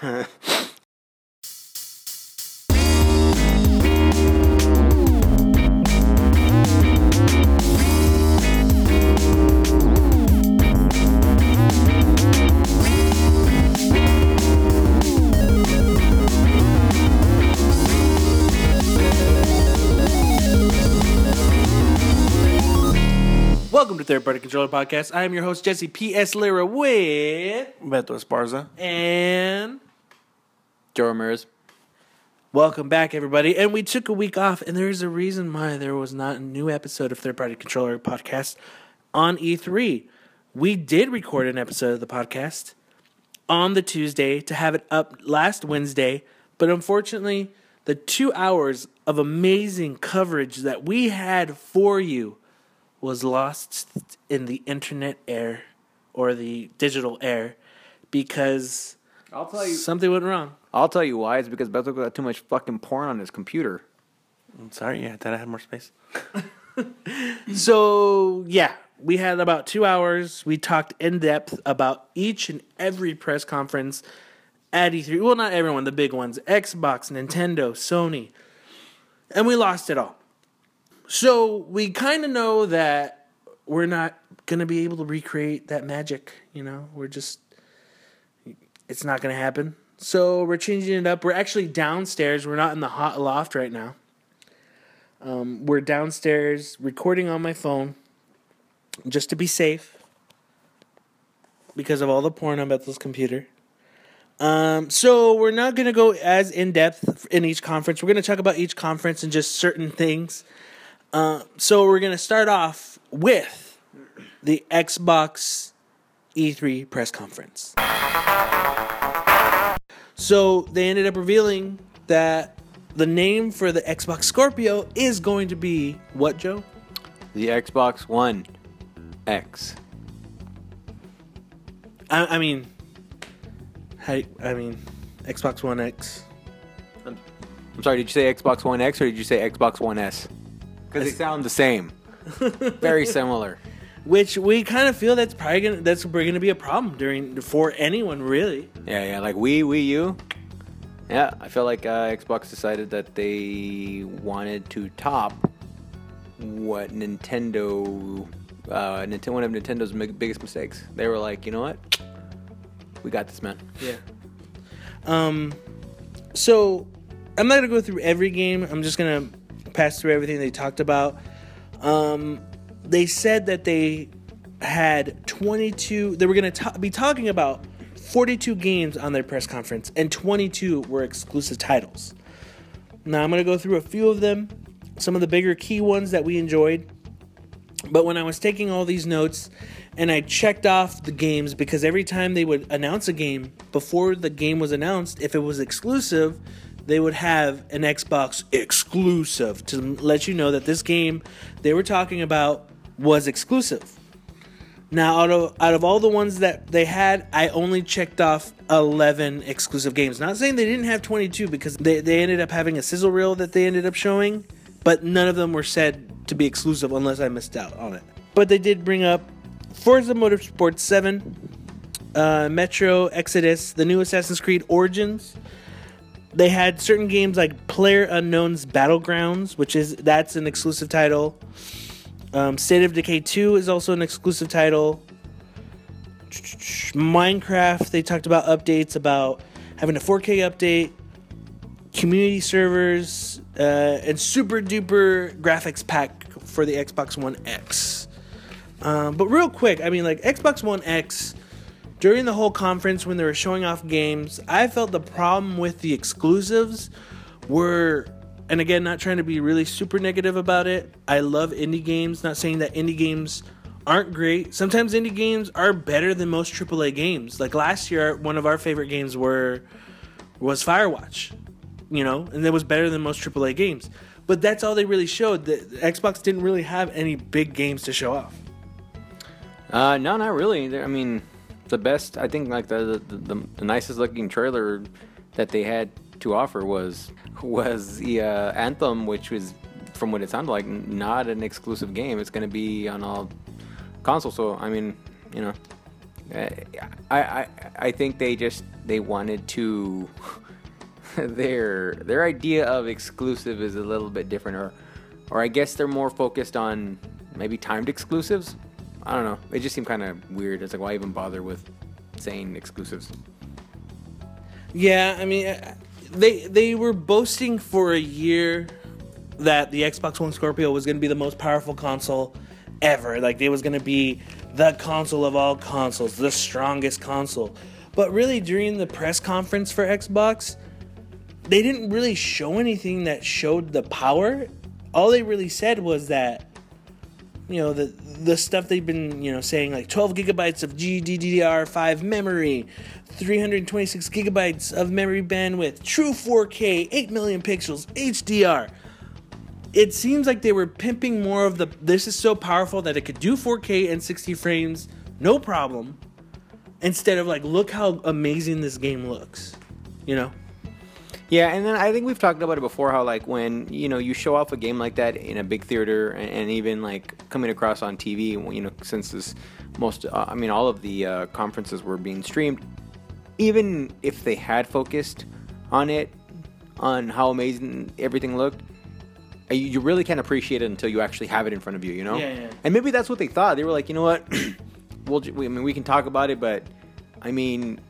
Welcome to Third Party Controller Podcast. I am your host, Jesse P.S. Lira with. Beto Esparza. And. Joe Ramirez. Welcome back, everybody. And we took a week off, and there's a reason why there was not a new episode of Third Party Controller Podcast on E3. We did record an episode of the podcast on the Tuesday to have it up last Wednesday, but unfortunately, the two hours of amazing coverage that we had for you was lost in the internet air or the digital air because I'll tell you. something went wrong. I'll tell you why. It's because Beto got too much fucking porn on his computer. I'm sorry, yeah, I thought I had more space. So yeah, we had about two hours. We talked in depth about each and every press conference at E3. Well, not everyone, the big ones: Xbox, Nintendo, Sony, and we lost it all. So we kind of know that we're not gonna be able to recreate that magic. You know, we're just it's not gonna happen. So we're changing it up. We're actually downstairs. We're not in the hot loft right now. Um, we're downstairs recording on my phone just to be safe because of all the porn on Beto's computer. Um, so we're not going to go as in depth in each conference. We're going to talk about each conference and just certain things. Uh, so we're going to start off with the Xbox E3 press conference. So they ended up revealing that the name for the Xbox Scorpio is going to be what, Joe? The Xbox One X. I, I mean, I, I mean, Xbox One X. I'm sorry, did you say Xbox One X or did you say Xbox One S? Because they sound the same. Very similar. Which we kind of feel that's probably gonna that's going to be a problem during for anyone really. Yeah, yeah, like we, we, you. Yeah, I feel like uh, Xbox decided that they wanted to top what Nintendo, uh, Nintendo, one of Nintendo's biggest mistakes. They were like, you know what? We got this, man. Yeah. Um. So I'm not gonna go through every game. I'm just gonna pass through everything they talked about. Um, they said that they had 22. They were gonna be talking about 42 games on their press conference, and 22 were exclusive titles. Now I'm gonna go through a few of them, some of the bigger key ones that we enjoyed. But when I was taking all these notes and I checked off the games because every time they would announce a game before the game was announced, if it was exclusive, they would have an Xbox exclusive to let you know that this game they were talking about was exclusive. Now, out of out of all the ones that they had, I only checked off 11 exclusive games. Not saying they didn't have 22 because they, they ended up having a sizzle reel that they ended up showing, but none of them were said to be exclusive unless I missed out on it. But they did bring up Forza Motorsport 7, uh, Metro Exodus, the new Assassin's Creed Origins. They had certain games like Player Unknown's Battlegrounds, which is that's an exclusive title. Um, State of Decay 2 is also an exclusive title. Minecraft, they talked about updates about having a 4K update, community servers, uh, and super duper graphics pack for the Xbox One X. Um, but real quick, I mean, like Xbox One X, during the whole conference when they were showing off games, I felt the problem with the exclusives were, and again, not trying to be really super negative about it. I love indie games, not saying that indie games aren't great. Sometimes indie games are better than most AAA games. Like last year, one of our favorite games were was Firewatch, you know, and it was better than most AAA games. But that's all they really showed. The Xbox didn't really have any big games to show off. Uh, no, not really. I mean, the best. I think like the the, the the nicest looking trailer that they had to offer was was the uh, Anthem, which was from what it sounded like not an exclusive game. It's going to be on all consoles. So I mean, you know, I I I think they just they wanted to their their idea of exclusive is a little bit different or or I guess they're more focused on maybe timed exclusives. I don't know. It just seemed kind of weird. It's like why even bother with saying exclusives? Yeah, I mean, they they were boasting for a year that the Xbox One Scorpio was going to be the most powerful console ever. Like it was going to be the console of all consoles, the strongest console. But really, during the press conference for Xbox, they didn't really show anything that showed the power. All they really said was that you know the the stuff they've been you know saying like 12 gigabytes of GDDR5 memory, 326 gigabytes of memory bandwidth, true 4K, 8 million pixels, HDR. It seems like they were pimping more of the this is so powerful that it could do 4K and 60 frames, no problem. Instead of like, look how amazing this game looks, you know. Yeah, and then I think we've talked about it before. How like when you know you show off a game like that in a big theater, and, and even like coming across on TV. You know, since this most, uh, I mean, all of the uh, conferences were being streamed. Even if they had focused on it, on how amazing everything looked, uh, you, you really can't appreciate it until you actually have it in front of you. You know. Yeah, yeah. And maybe that's what they thought. They were like, you know what, we'll. we- I mean, we can talk about it, but I mean,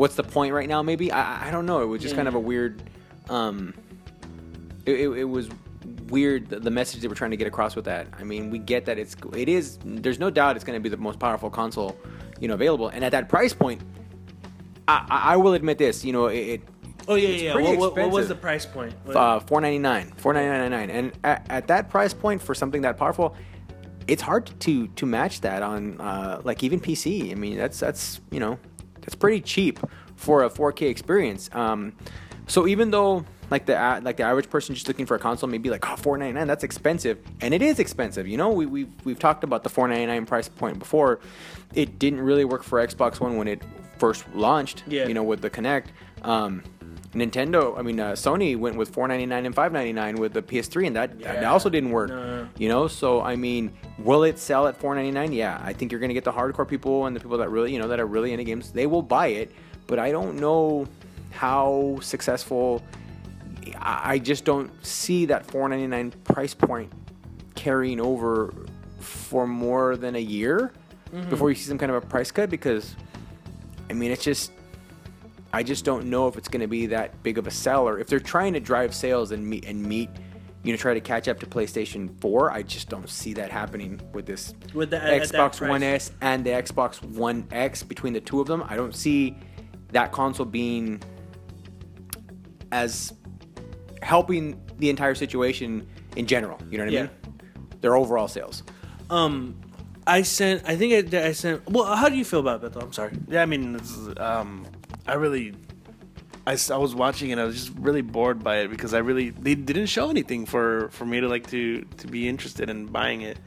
what's the point right now? Maybe I, I don't know. It was just kind of a weird. Um, it, it, it was weird the, the message they were trying to get across with that. I mean, we get that it's it is. There's no doubt it's going to be the most powerful console, you know, available. And at that price point, I, I I will admit this. You know, it. it Oh yeah, yeah. What, what, what was the price point? What- uh, four ninety nine, four ninety nine ninety nine, and at, at that price point for something that powerful, it's hard to to match that on uh, like even PC. I mean, that's that's you know that's pretty cheap for a 4K experience. Um, so even though like the like the average person just looking for a console may be like oh 499 that's expensive and it is expensive you know we, we've, we've talked about the 499 price point before it didn't really work for xbox one when it first launched Yeah. you know with the Kinect. Um, Nintendo, I mean, uh, Sony went with 4.99 and 5.99 with the PS3, and that, that also didn't work. No. You know, so I mean, will it sell at 4.99? Yeah, I think you're gonna get the hardcore people and the people that really, you know, that are really into games. They will buy it, but I don't know how successful. I I just don't see that 4.99 price point carrying over for more than a year before you see some kind of a price cut because I mean it's just I just don't know if it's going to be that big of a seller. If they're trying to drive sales and meet and meet, you know, try to catch up to PlayStation 4, I just don't see that happening with this With the- at Xbox price. One S and the Xbox One X between the two of them. I don't see that console being as helping the entire situation in general. You know what I Yeah. mean? Their overall sales. Um, I sent. I think I, I sent. Well, how do you feel about it, though? I'm sorry. Yeah, I mean, it's, um, I really, I, I was watching and I was just really bored by it because I really they didn't show anything for for me to like to to be interested in buying it.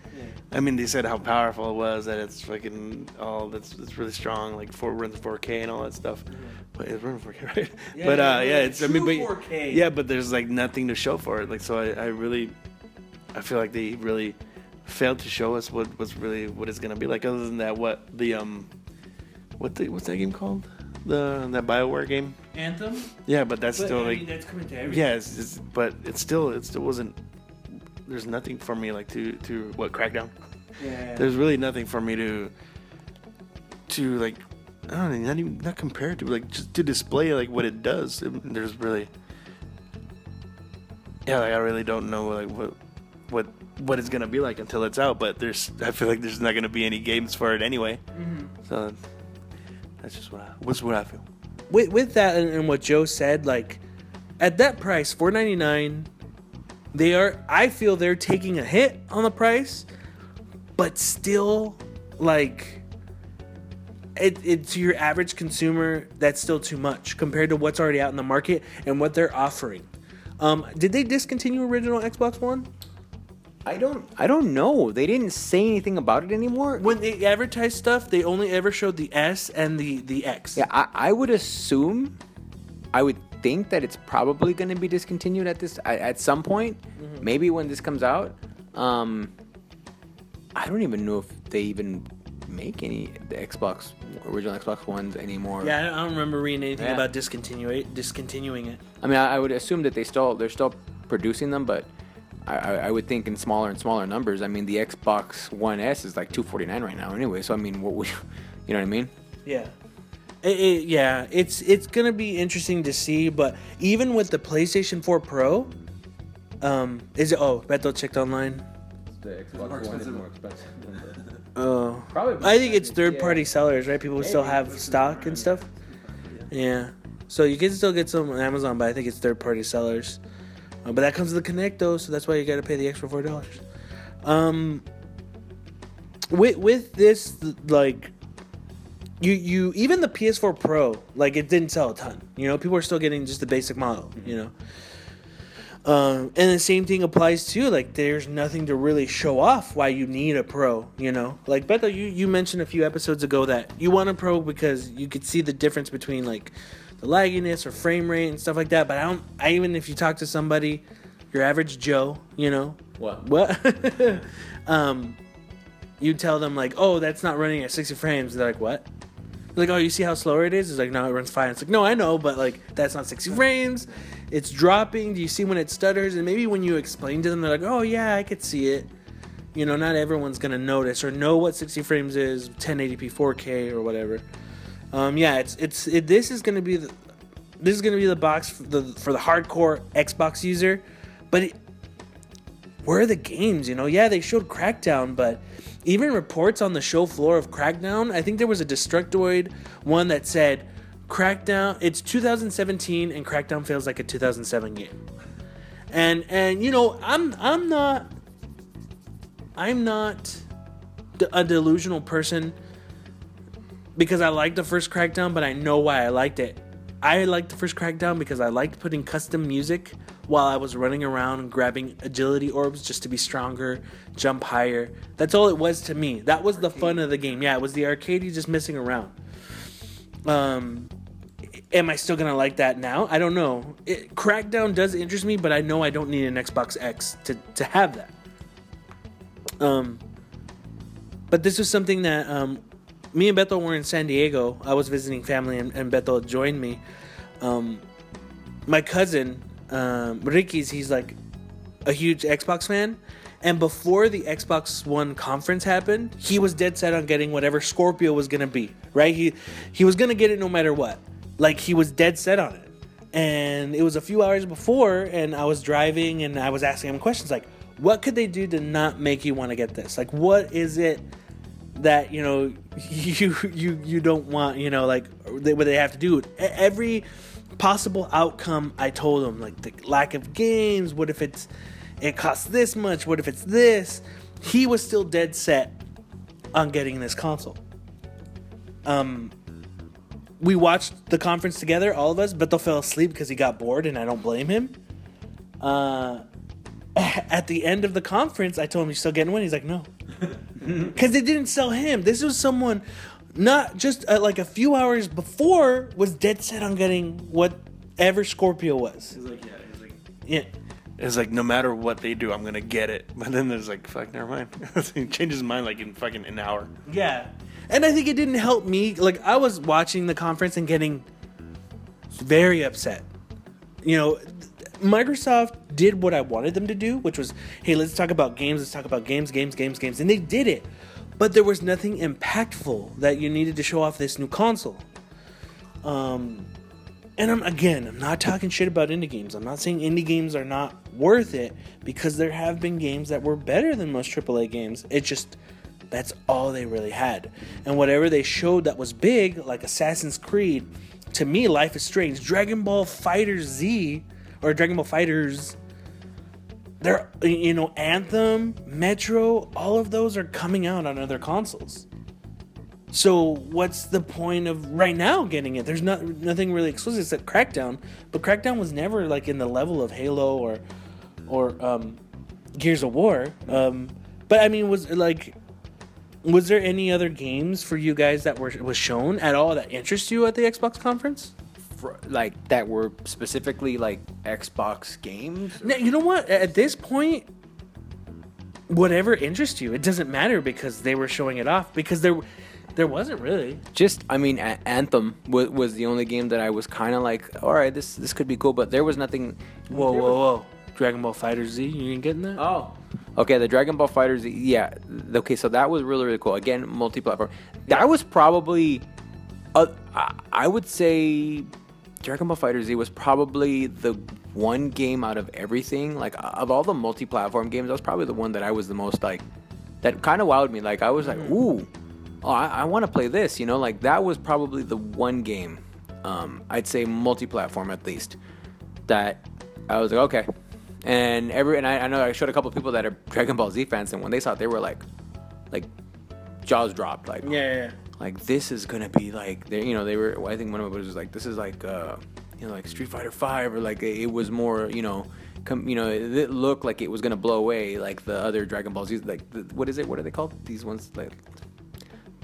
I mean, they said how powerful it was, that it's fucking oh, that's it's really strong, like four runs 4K and all that stuff. But it's running 4K, right? Yeah, but uh, yeah, yeah, it's I mean, but 4K. yeah, but there's like nothing to show for it. Like, so I, I really, I feel like they really failed to show us what what's really what it's gonna be like. Other than that, what the um, what the what's that game called? The that Bioware game. Anthem. Yeah, but that's But, still I like mean, that's coming to everything. yeah, it's, it's, but it still it still wasn't. There's nothing for me like to to what Crackdown. Yeah. There's really nothing for me to to like. I don't know, not even not compared to like just to display like what it does. It- there's really yeah, like I really don't know like what what what it's gonna be like until it's out. But there's I feel like there's not gonna be any games for it anyway. Mm-hmm. So that's just what I what's what I feel. with, with that and, and what Joe said, like at that price, four ninety nine, they are. I feel they're taking a hit on the price, but still, like, it, it to your average consumer, that's still too much compared to what's already out in the market and what they're offering. Um, did they discontinue original Xbox One? I don't I don't know. They didn't say anything about it anymore. When they advertised stuff, they only ever showed the S and the the X. Yeah, I, I would assume, I would think that it's probably going to be discontinued at this at, at some point. Maybe when this comes out. Um, I don't even know if they even make any the Xbox original Xbox Ones anymore. Yeah, I don't- I don't remember reading anything Yeah. about discontinue discontinuing it. I mean, I, I would assume that they still they're still producing them, but I, I, I would think in smaller and smaller numbers. I mean, the Xbox One S is like 249 right now, anyway. So I mean, what would you, you know what I mean? Yeah. It, it- yeah, it's it's gonna be interesting to see, but even with the PlayStation 4 Pro, um, is it? Oh, Beto checked online. The Xbox One is more expensive. expensive. Oh, Probably I think it's because third yeah. party sellers, right? People who still have stock and stuff. Yeah, so you can still get some on Amazon, but I think it's third party sellers. Uh, but that comes with the Kinect though, so that's why you got to pay the extra four dollars. Um, with with this like you you even the PS4 Pro like it didn't sell a ton. You know, people are still getting just the basic model. You know. Um, and the same thing applies to like there's nothing to really show off why you need a pro, you know. Like Beto, you you mentioned a few episodes ago that you want a pro because you could see the difference between like the lagginess or frame rate and stuff like that. But I don't. I even if you talk to somebody, your average Joe, you know, What? what, um, you tell them like, oh, that's not running at 60 frames. They're like, what? They're like, oh, you see how slower it is? It's like, no, it runs fine. It's like, no, I know, but like, that's not 60 frames. It's dropping. Do you see when it stutters? And maybe when you explain to them, they're like, oh, yeah, I could see it. You know, not everyone's gonna notice or know what 60 frames is, 1080p, 4K, or whatever. Um, yeah, it's it's it, this is gonna be the this is gonna be the box for the for the hardcore Xbox user, but it, where are the games? You know, yeah, they showed Crackdown, but even reports on the show floor of Crackdown, I think there was a Destructoid one that said Crackdown. It's 2017 and Crackdown feels like a 2007 game. And and you know, I'm I'm not I'm not a delusional person because I liked the first Crackdown, but I know why I liked it. I liked the first Crackdown because I liked putting custom music while I was running around and grabbing agility orbs just to be stronger, jump higher. That's all it was to me. That was the fun of the game. Yeah, it was the arcade just messing around. Um, am I still gonna like that now? I don't know. It, Crackdown does interest me, but I know I don't need an Xbox X to to have that. Um, but this was something that um, me and Beto were in San Diego. I was visiting family, and, and Beto joined me. Um, my cousin, um, Ricky's, he's like a huge Xbox fan. And before the Xbox One conference happened, he was dead set on getting whatever Scorpio was gonna be. Right? He he was gonna get it no matter what. Like he was dead set on it. And it was a few hours before, and I was driving, and I was asking him questions like, "What could they do to not make you want to get this? Like, what is it that you know you you you don't want you know like they, what they have to do. Every possible outcome i told him like the lack of games what if it's it costs this much what if it's this? He was still dead set on getting this console. Um we watched the conference together all of us but fell asleep because he got bored and i don't blame him. Uh at the end of the conference i told him you still getting one? He's like no because they didn't sell him. This was someone not just uh, like a few hours before was dead set on getting whatever Scorpio was. He's like, yeah, he's like, Yeah. it's like no matter what they do, I'm gonna get it. But then there's like, fuck, never mind. he changes his mind like in fucking an hour. Yeah. And I think it didn't help me. Like I was watching the conference and getting very upset. You know, th- Microsoft did what I wanted them to do, which was, hey, let's talk about games, let's talk about games, games, games, games. And they did it. But there was nothing impactful that you needed to show off this new console. Um and I'm again, I'm not talking shit about indie games. I'm not saying indie games are not worth it because there have been games that were better than most AAA games. It just that's all they really had. And whatever they showed that was big, like Assassin's Creed, to me, Life is Strange, Dragon Ball Fighter Z, or Dragon Ball Fighters, they're, you know, Anthem, Metro, all of those are coming out on other consoles. So what's the point of right now getting it? There's not nothing really exclusive except Crackdown, but Crackdown was never like in the level of Halo or or um, Gears of War. Um, but I mean, was like, was there any other games for you guys that were was shown at all that interest you at the Xbox conference? For, like that were specifically like Xbox games. Now, you know what? At this point, whatever interests you, it doesn't matter because they were showing it off. Because there, There wasn't really. Just, I mean, A- Anthem was, was the only game that I was kind of like, all right, this this could be cool, but there was nothing. Whoa, there whoa, was- whoa! Dragon Ball Fighter Z. You ain't getting that? Oh. Okay, the Dragon Ball Fighters. Yeah. Okay, so that was really really cool. Again, multi-platform. That was probably, uh, I- I would say, Dragon Ball Fighter Z was probably the one game out of everything. Like of all the multi-platform games, that was probably the one that I was the most like. That kind of wowed me. Like I was like, ooh, oh, I, I want to play this. You know, like that was probably the one game. Um, I'd say multi-platform at least that I was like, okay. And every and I, I know I showed a couple of people that are Dragon Ball Z fans, and when they saw it, they were like, like jaws dropped, like, Yeah, yeah, yeah. Like this is gonna be like they, you know, they were. I think one of them was like, this is like, uh, you know, like Street Fighter Five, or like it, it was more, you know, com, you know, it, it looked like it was gonna blow away like the other Dragon Balls Z. Like, the, what is it? What are they called? These ones, like.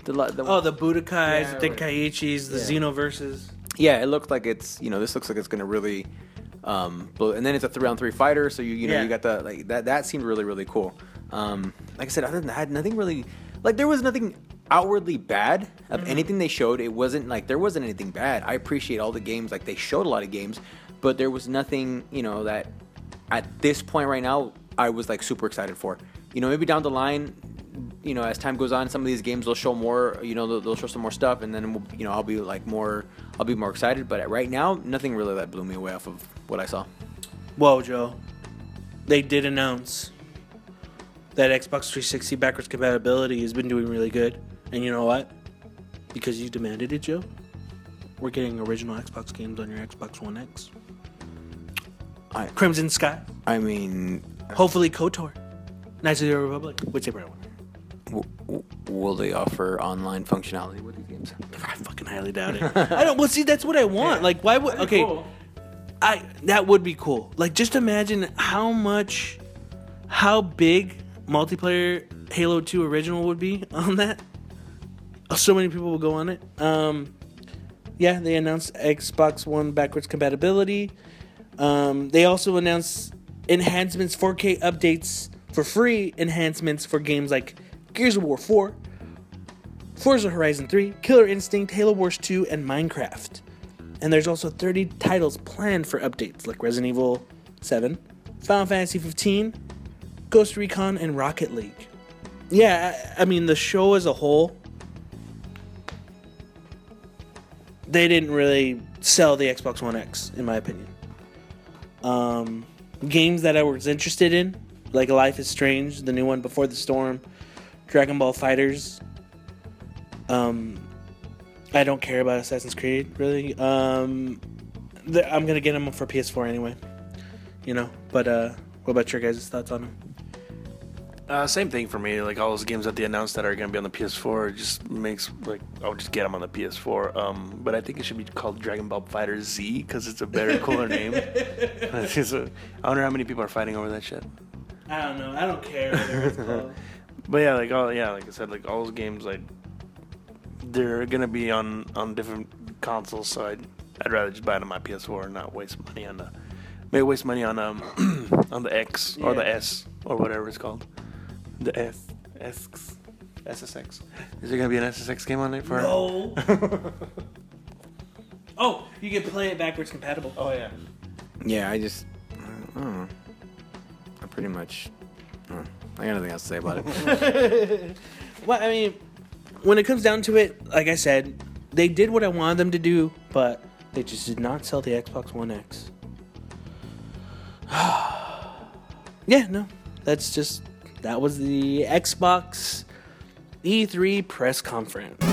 The, the, Oh, the Budokais, Yeah, the right. Tenkaichis, the Yeah. Xenoverses. yeah, it looked like it's you know this looks like it's gonna really, um, blow, and then it's a three on three fighter, so you you know Yeah. you got the like that that seemed really really cool. Um, like I said, other than that, nothing really like there was nothing outwardly bad of anything they showed. It wasn't like there wasn't anything bad. I appreciate all the games like they showed a lot of games, but there was nothing you know that at this point right now I was like super excited for. You know, maybe down the line, you know, as time goes on, some of these games will show more. You know, they'll, they'll show some more stuff, and then we'll, you know, I'll be like more, I'll be more excited. But right now, nothing really that blew me away off of what I saw. Whoa, Joe. They did announce that Xbox 360 backwards compatibility has been doing really good. And you know what? Because you demanded it, Joe, we're getting original Xbox games on your Xbox One X. I, Crimson Sky. I mean, Hopefully KOTOR. Knights of the Republic. Which they probably won't. w- w- will they offer online functionality with these games? I fucking highly doubt it. I don't. Well, see, that's what I want. Like, why would? Okay, I that would be cool. Like, just imagine how much, how big multiplayer Halo Two original would be on that. So many people will go on it. Um, yeah, they announced Xbox One backwards compatibility. Um, they also announced enhancements, 4K updates for free enhancements for games like Gears of War 4, Forza Horizon 3, Killer Instinct, Halo Wars 2, and Minecraft. And there's also 30 titles planned for updates like Resident Evil 7, Final Fantasy 15, Ghost Recon, and Rocket League. Yeah, I, I mean, the show as a whole, they didn't really sell the Xbox One X, in my opinion. Um, games that I was interested in, like Life is Strange, the new one before the storm, Dragon Ball Fighters. Um, I don't care about Assassin's Creed really. Um, the, I'm gonna get them for PS4 anyway. You know, but uh, what about your guys' thoughts on them? Uh, same thing for me. Like all those games that they announced that are going to be on the PS4, just makes like I'll just get them on the PS4. Um, but I think it should be called Dragon Ball Fighter Z because it's a better, cooler name. A- I wonder how many people are fighting over that shit. I don't know. I don't care. whatever it's called. But yeah, like all yeah, like I said, like all those games, like they're gonna be on on different consoles. So I'd I'd rather just buy it on my PS4 and not waste money on the maybe waste money on um on the X or the S or whatever it's called, the S S SSX. Is there gonna be an SSX game on it for? no. oh, you can play it backwards compatible. Oh yeah. Yeah, I just, I don't know. I pretty much, uh, I got nothing else to say about it. Well, I mean, when it comes down to it, like I said, they did what I wanted them to do, but they just did not sell the Xbox One X. yeah, no, that's just that was the Xbox E3 press conference.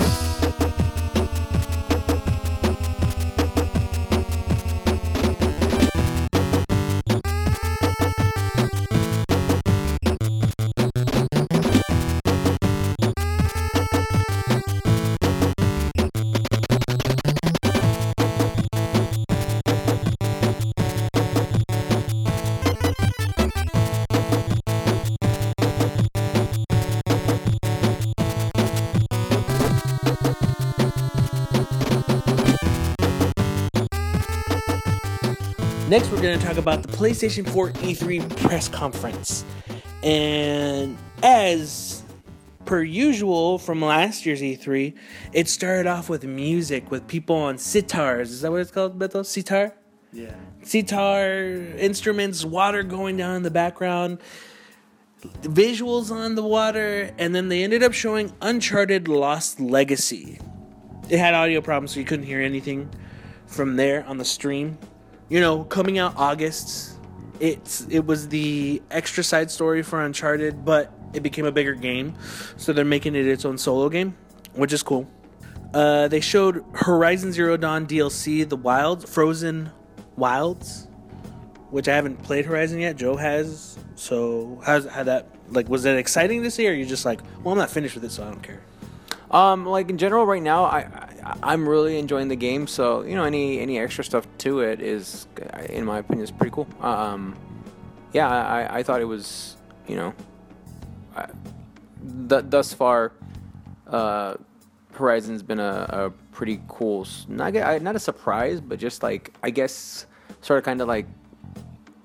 We're going to talk about the PlayStation 4 E3 press conference. And as per usual from last year's E3, it started off with music with people on sitars. Is that what it's called, Beto? Sitar? Yeah. sitar instruments, water going down in the background, visuals on the water, and then they ended up showing Uncharted Lost Legacy. It had audio problems, so you couldn't hear anything from there on the stream. You know, coming out August. It's it was the extra side story for Uncharted, but it became a bigger game, so they're making it its own solo game, which is cool. Uh, they showed Horizon Zero Dawn DLC, The Wilds, Frozen Wilds, which I haven't played Horizon yet. Joe has. So how's how that like? Was that exciting to see, or are you just like, well, I'm not finished with it, so I don't care. Um, like in general, right now, I, I I'm really enjoying the game. So you know, any any extra stuff to it is, in my opinion, is pretty cool. Um, yeah, I I thought it was, you know, I, th- thus far, uh, Horizon's been a, a pretty cool, not a- not a surprise, but just like I guess, sort of kind of like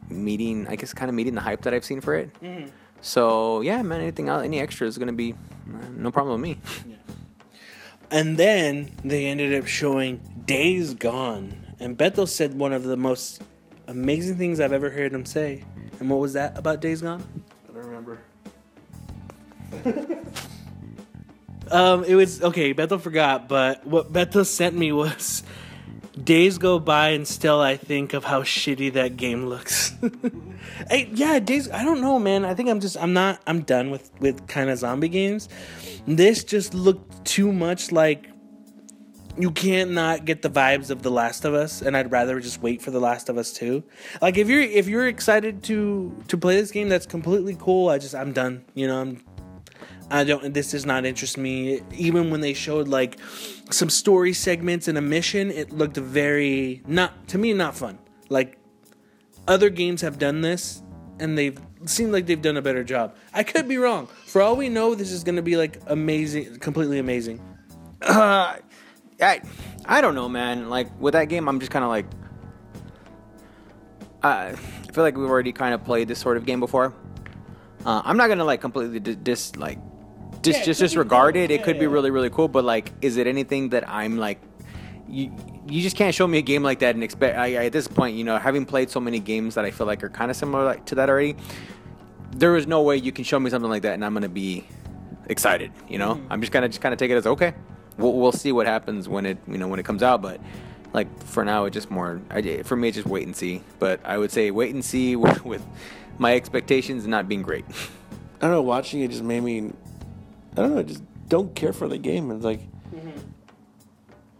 meeting, I guess, kind of meeting the hype that I've seen for it. So yeah, man, anything else, any extra is gonna be uh, no problem with me. And then they ended up showing Days Gone, and Beto said one of the most amazing things I've ever heard him say. And what was that about Days Gone? I don't remember. Um, it was okay. Beto forgot, but what Beto sent me was days go by and still I think of how shitty that game looks. hey, yeah, days. I don't know, man. I think I'm just I'm not I'm done with with kind of zombie games. This just looked too much like you can't not get the vibes of The Last of Us, and I'd rather just wait for The Last of Us too. Like if you're if you're excited to to play this game, that's completely cool. I just I'm done. You know, I'm I don't. This does not interest me. Even when they showed like some story segments and a mission, it looked very not to me not fun. Like other games have done this, and they've seemed like they've done a better job. I could be wrong. For all we know, this is going to be like amazing, completely amazing. Uh, I, I don't know, man. Like with that game, I'm just kind of like, I feel like we've already kind of played this sort of game before. Uh, I'm not gonna like completely dis like, dis, Yeah, just could disregard cool. it. It Yeah, could be really really cool, but like, is it anything that I'm like? You, you just can't show me a game like that and expect. I, I- at this point, you know, having played so many games that I feel like are kind of similar like, to that already, there is no way you can show me something like that and I'm gonna be excited. You know, mm-hmm. I'm just gonna just kind of take it as okay. We'll, we'll see what happens when it you know when it comes out, but like for now, it's just more I, for me. It's just wait and see. But I would say wait and see with, with my expectations not being great. I don't know. Watching it just made me. I don't know. I just don't care for the game. It's like mm-hmm.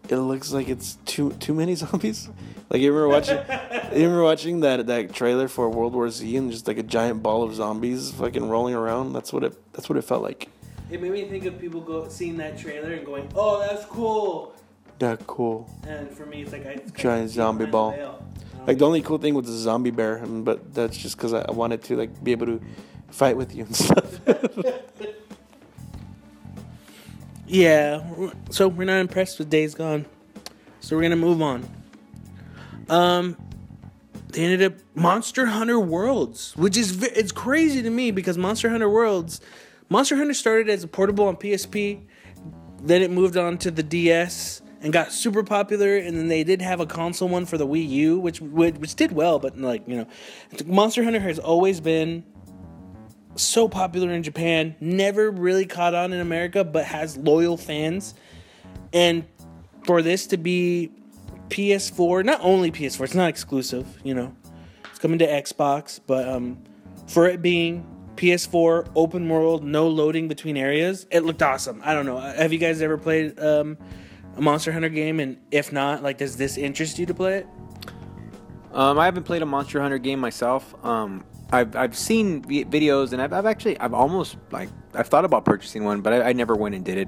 it looks like it's too too many zombies. Like you remember watching, you remember watching that that trailer for World War Z and just like a giant ball of zombies fucking rolling around. That's what it. That's what it felt like. It made me think of people go seeing that trailer and going, "Oh, that's cool." Yeah, cool. And for me, it's like I Giant zombie ball. Like the only cool thing was the zombie bear, but that's just because I wanted to like be able to fight with you and stuff. Yeah, so we're not impressed with Days Gone. So we're gonna move on. Um, they ended up Monster Hunter Worlds, which is it's crazy to me because Monster Hunter Worlds, Monster Hunter started as a portable on PSP, then it moved on to the DS and got super popular, and then they did have a console one for the Wii U, which which, which did well, but like you know, Monster Hunter has always been so popular in Japan, never really caught on in America, but has loyal fans. And for this to be PS4, not only PS4, it's not exclusive, you know, it's coming to Xbox, but um, for it being PS4 open world, no loading between areas, it looked awesome. I don't know. Have you guys ever played um, a Monster Hunter game? And if not, like, does this interest you to play it? Um, I haven't played a Monster Hunter game myself. Um, I've, I've seen videos and I've, I've actually I've almost like I've thought about purchasing one, but I, I never went and did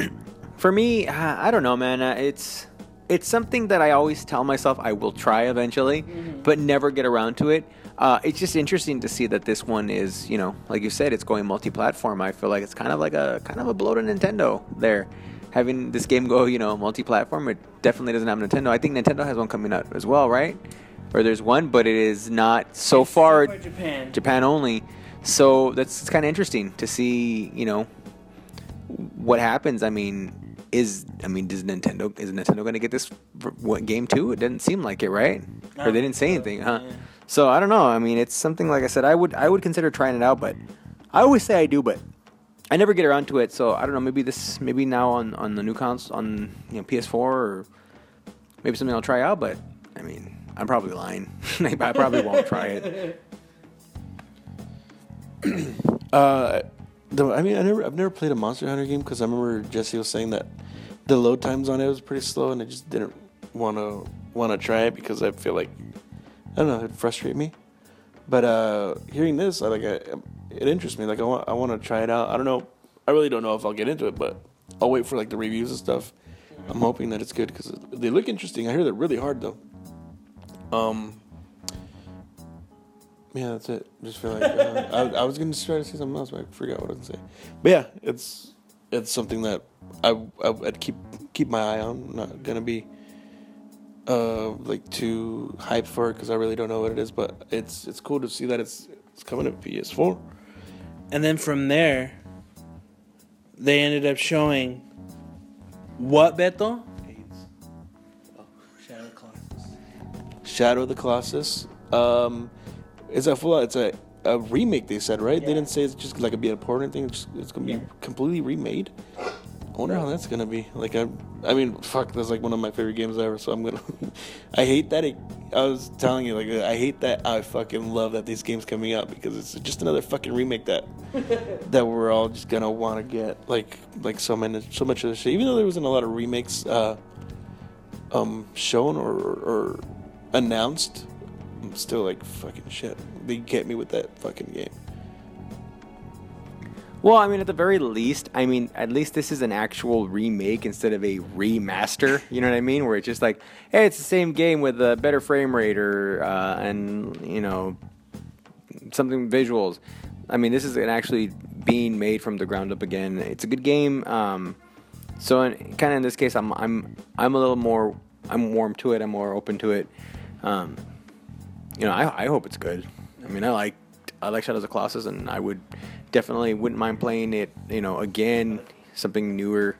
it. For me, I don't know, man. Uh, it's it's something that I always tell myself I will try eventually, but never get around to it. Uh, it's just interesting to see that this one is, you know, like you said, it's going multi-platform. I feel like it's kind of like a kind of a blow to Nintendo there. Having this game go, you know, multi-platform, it definitely doesn't have Nintendo. I think Nintendo has one coming out as well, right? Or there's one, but it is not so far Japan. Japan only. So that's kind of interesting to see, you know, what happens? I mean, is I mean, does Nintendo is Nintendo going to get this what game too? It doesn't seem like it, right? Or they didn't say anything, huh? Yeah. So I don't know. I mean, it's something like I said. I would I would consider trying it out, but I always say I do, but I never get around to it. So I don't know. Maybe this maybe now on on the new console on you know PS4 or maybe something I'll try out. But I mean, I'm probably lying. I probably won't try it. Uh, the, I mean, I never, I've never played a Monster Hunter game because I remember Jesse was saying that the load times on it was pretty slow, and I just didn't want to want to try it because I feel like I don't know, it frustrated me. But uh, hearing this, I like I, it interests me. Like I want, I want to try it out. I don't know. I really don't know if I'll get into it, but I'll wait for like the reviews and stuff. I'm hoping that it's good because they look interesting. I hear they're really hard though. Um. Yeah, that's it. Just feel like uh, I, I was gonna try to say something else, but I forgot what I was gonna say. But yeah, it's it's something that I, I would keep keep my eye on. I'm not gonna be uh like too hyped for it because I really don't know what it is. But it's it's cool to see that it's it's coming to PS4. And then from there, they ended up showing what Beto? Shadow of the Colossus. Um, it's a full. It's a, a remake. They said right. They didn't say it's just like a be an important thing. It's, it's gonna be Yeah. completely remade. I wonder how that's gonna be. Like I, I mean, fuck, that's like one of my favorite games ever. So I'm gonna. I hate that. It, I was telling you, like, I hate that. I fucking love that these games coming out because it's just another fucking remake that that we're all just gonna want to get. Like, like so many, so much of the shit. Even though there wasn't a lot of remakes, uh, um, shown or, or announced. I'm still like fucking shit. They get me with that fucking game. Well, I mean, at the very least, I mean, at least this is an actual remake instead of a remaster. You know what I mean? Where it's just like, hey, it's the same game with a better frame rate or uh, and you know something visuals. I mean, this is actually being made from the ground up again. It's a good game. Um, so, in, kind of in this case, I'm I'm I'm a little more I'm warm to it. I'm more open to it. Um, you know, I, I hope it's good. I mean, I like I like Shadows of Colossus, and I would definitely wouldn't mind playing it. You know, again, something newer.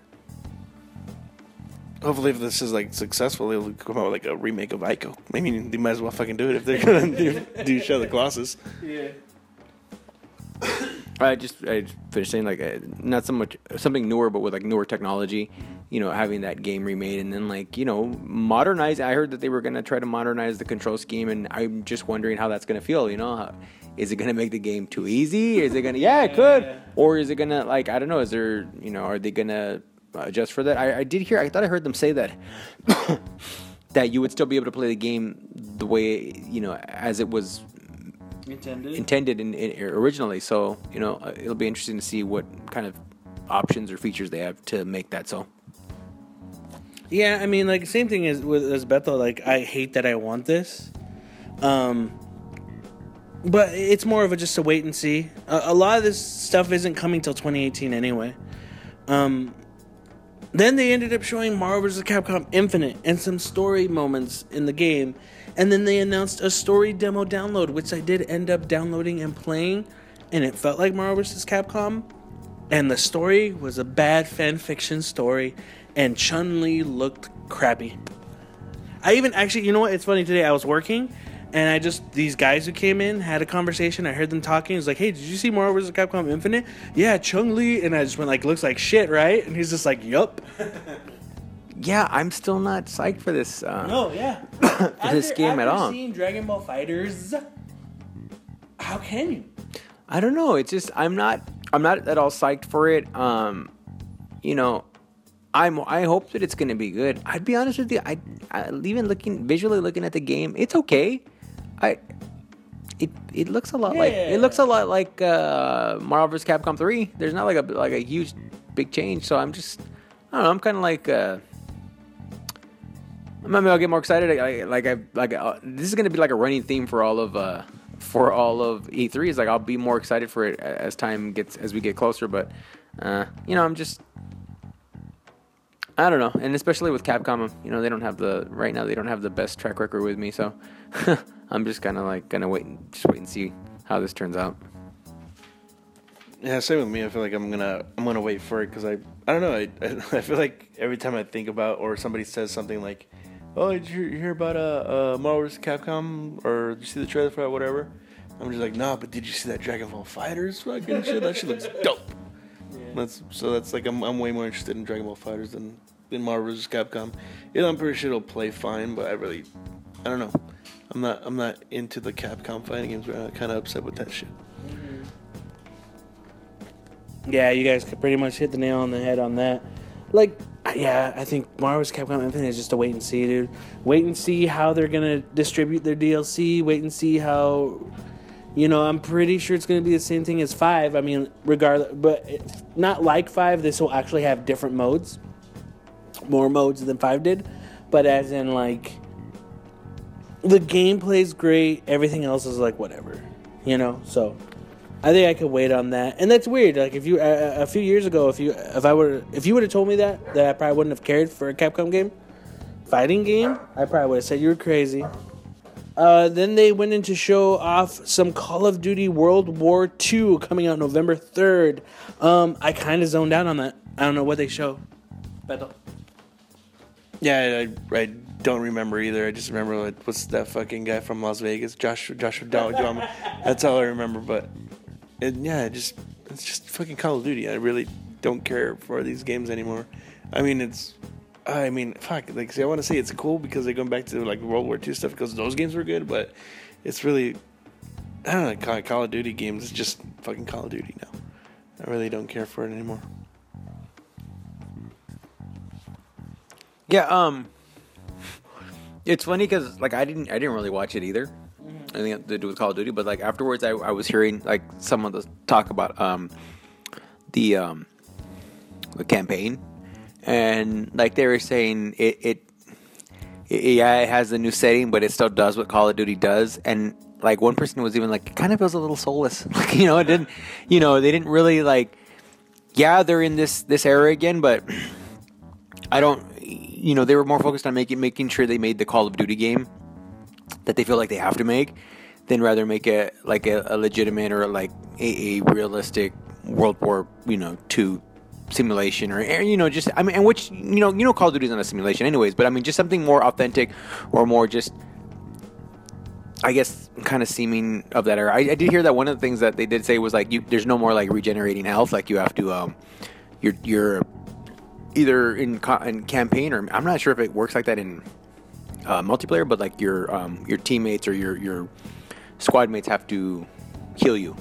Hopefully, if this is like successful, they'll come out with like a remake of Ico. I mean, they might as well fucking do it if they're gonna do, do Shadow of the Colossus. Yeah. I just I just finished saying like uh, not so much something newer, but with like newer technology. You know, having that game remade and then like you know modernize. I heard that they were gonna try to modernize the control scheme, and I'm just wondering how that's gonna feel. You know, how, is it gonna make the game too easy? Is it gonna yeah, it could, Yeah. or is it gonna like I don't know? Is there you know are they gonna adjust for that? I, I did hear. I thought I heard them say that. That you would still be able to play the game the way you know as it was Intended. intended in, in originally. So you know, uh, it'll be interesting to see what kind of options or features they have to make that so. Yeah, I mean, like same thing as with as Beto. Like, I hate that I want this, um, but it's more of a just a wait and see. A, a lot of this stuff isn't coming till 2018 anyway. Um, then they ended up showing Marvel vs. Capcom Infinite and some story moments in the game, and then they announced a story demo download, which I did end up downloading and playing, and it felt like Marvel vs. Capcom. And the story was a bad fan fiction story, and Chun Li looked crappy. I even actually, you know what? It's funny today. I was working, and I just these guys who came in had a conversation. I heard them talking. It was like, "Hey, did you see Marvel vs. Capcom Infinite?" Yeah, Chung Li, and I just went like, "Looks like shit, right?" And he's just like, "Yup." Yeah, I'm still not psyched for this. Uh, No, yeah. For this game at all. Seeing Dragon Ball Fighters, how can you? I don't know. It's just I'm not I'm not at all psyched for it. Um, you know, I'm I hope that it's gonna be good. I'd be honest with you. I, I even looking visually looking at the game, it's okay. I it it looks a lot like it looks a lot like uh, Marvel vs. Capcom 3. There's not like a like a huge big change. So I'm just I don't know. I'm kind of like. Uh, Maybe I'll get more excited. I, like I like uh, this is gonna be like a running theme for all of uh for all of E3. Is like I'll be more excited for it as time gets as we get closer. But uh, you know, I'm just I don't know, and especially with Capcom, you know, they don't have the right now. They don't have the best track record with me, so I'm just kind of like gonna wait and just wait and see how this turns out. Yeah, same with me. I feel like I'm gonna I'm gonna wait for it because I I don't know. I, I feel like every time I think about or somebody says something like, "Oh, did you hear about uh, uh Marvel vs. Capcom?" or "Did you see the trailer for it?" Whatever. I'm just like, nah. But did you see that Dragon Ball Fighters fucking shit? That shit looks dope. That's so. That's like I'm I'm way more interested in Dragon Ball Fighters than than Marvel vs. Capcom. Yeah, I'm pretty sure it'll play fine, but I really I don't know. I'm not I'm not into the Capcom fighting games. I'm kind of upset with that shit. Mm-hmm. Yeah, you guys could pretty much hit the nail on the head on that. Like, yeah, I think Marvel's Capcom Infinite is just a wait and see, dude. Wait and see how they're gonna distribute their DLC. Wait and see how, you know, I'm pretty sure it's gonna be the same thing as Five. I mean, regardless, but not like Five. This will actually have different modes, more modes than Five did, but as in like, the gameplay's great. Everything else is like whatever, you know. So I think I could wait on that, and that's weird. Like if you a, a few years ago, if you if I were if you would have told me that, that I probably wouldn't have cared for a Capcom game, fighting game. I probably would have said you were crazy. Uh, then they went in to show off some Call of Duty World War II coming out November third. Um, I kind of zoned out on that. I don't know what they show. Beto. Yeah, I, I don't remember either. I just remember like, what's that fucking guy from Las Vegas, Josh Joshua Dom. That's all I remember. But it, yeah, it just it's just fucking Call of Duty. I really don't care for these games anymore. I mean, it's I mean, fuck. Like, see, I want to say it's cool because they're going back to like World War II stuff because those games were good, but it's really I don't know. Call, Call of Duty games. It's just fucking Call of Duty now. I really don't care for it anymore. Yeah, um, it's funny because like I didn't I didn't really watch it either. I think to do with Call of Duty, but like afterwards, I, I was hearing like some of the talk about um the um the campaign, and like they were saying it it, it yeah it has a new setting, but it still does what Call of Duty does, and like one person was even like it kind of feels a little soulless, like you know it didn't you know they didn't really like yeah they're in this this era again, but I don't you know they were more focused on making making sure they made the Call of Duty game that they feel like they have to make than rather make it like a, a legitimate or like a, a realistic World War you know two simulation or you know just I mean and which you know you know Call of Duty is not a simulation anyways but I mean just something more authentic or more just I guess kind of seeming of that era. I, I did hear that one of the things that they did say was like you there's no more like regenerating health like you have to um you're you're either in, co- in campaign or I'm not sure if it works like that in uh, multiplayer, but like your um, your teammates or your your squad mates have to heal you.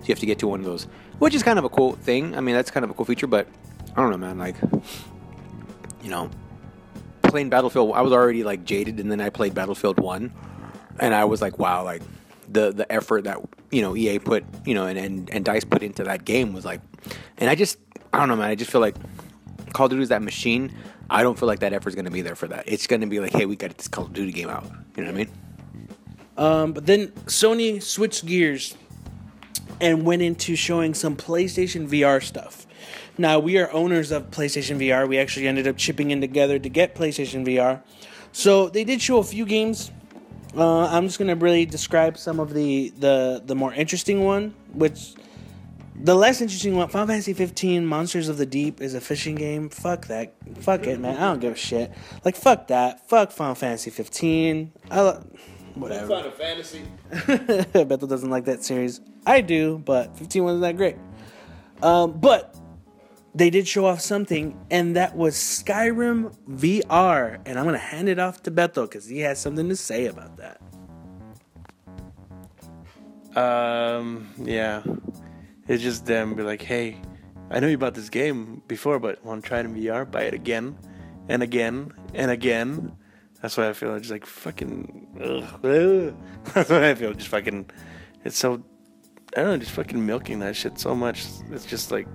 So you have to get to one of those, which is kind of a cool thing. I mean, that's kind of a cool feature, but I don't know, man. Like, you know, playing Battlefield, I was already like jaded, and then I played Battlefield One, and I was like, wow, like the the effort that you know EA put, you know, and and, and Dice put into that game was like, and I just I don't know, man. I just feel like Call of Duty is that machine. I don't feel like that effort is going to be there for that. It's going to be like, hey, we got this Call of Duty game out. You know what I mean? Um, but then Sony switched gears and went into showing some PlayStation VR stuff. Now we are owners of PlayStation VR. We actually ended up chipping in together to get PlayStation VR. So they did show a few games. Uh, I'm just gonna really describe some of the the the more interesting one, which the less interesting one, Final Fantasy 15 Monsters of the Deep is a fishing game. Fuck that. Fuck it, man. I don't give a shit. Like fuck that. Fuck Final Fantasy 15. I lo- whatever. Final Fantasy. Bethel doesn't like that series. I do, but 15 wasn't that great. Um, but they did show off something, and that was Skyrim VR. And I'm gonna hand it off to Bethel because he has something to say about that. Um, yeah. It's just them be like, hey, I know you bought this game before, but want to try it in VR? Buy it again and again and again. That's why I feel. Just like fucking. Ugh. That's what I feel. Just fucking. It's so. I don't know. Just fucking milking that shit so much. It's just like.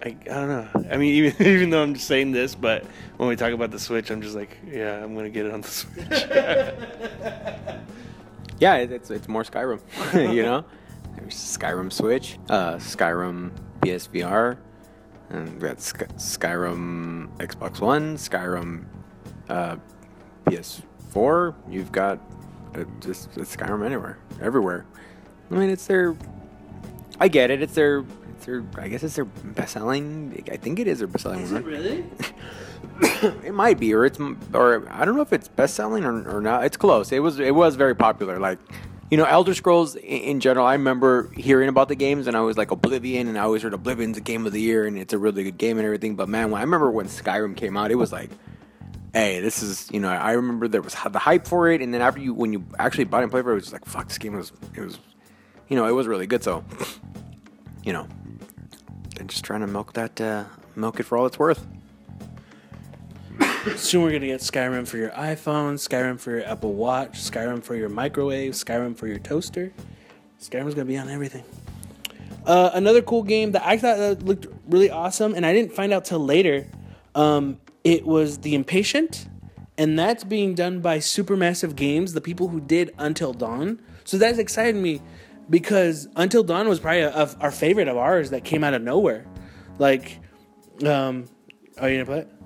I, I don't know. I mean, even even though I'm just saying this, but when we talk about the Switch, I'm just like, yeah, I'm gonna get it on the Switch. Yeah, it's it's more Skyrim. you know, there's Skyrim Switch, uh, Skyrim PSVR, and we got Sky- Skyrim Xbox One, Skyrim uh, PS4. You've got uh, just it's Skyrim anywhere, everywhere. I mean, it's their I get it. It's their, it's their. I guess it's their best selling. I think it is their best selling. Is it really? it might be, or it's, or I don't know if it's best selling or, or not. It's close. It was, it was very popular. Like, you know, Elder Scrolls in, general. I remember hearing about the games, and I was like Oblivion, and I always heard Oblivion's a game of the year, and it's a really good game and everything. But man, when I remember when Skyrim came out, it was like, hey, this is, you know, I remember there was the hype for it, and then after you, when you actually bought it and played for it, it was like, fuck, this game was, it was, you know, it was really good. So, you know, they're just trying to milk that, uh, milk it for all it's worth. Soon we're gonna get Skyrim for your iPhone, Skyrim for your Apple Watch, Skyrim for your microwave, Skyrim for your toaster. Skyrim's gonna be on everything. Uh, another cool game that I thought that looked really awesome, and I didn't find out till later. Um, it was The Inpatient, and that's being done by Supermassive Games, the people who did Until Dawn. So that's excited me because Until Dawn was probably a, a, our favorite of ours that came out of nowhere. Like, um, are you gonna it?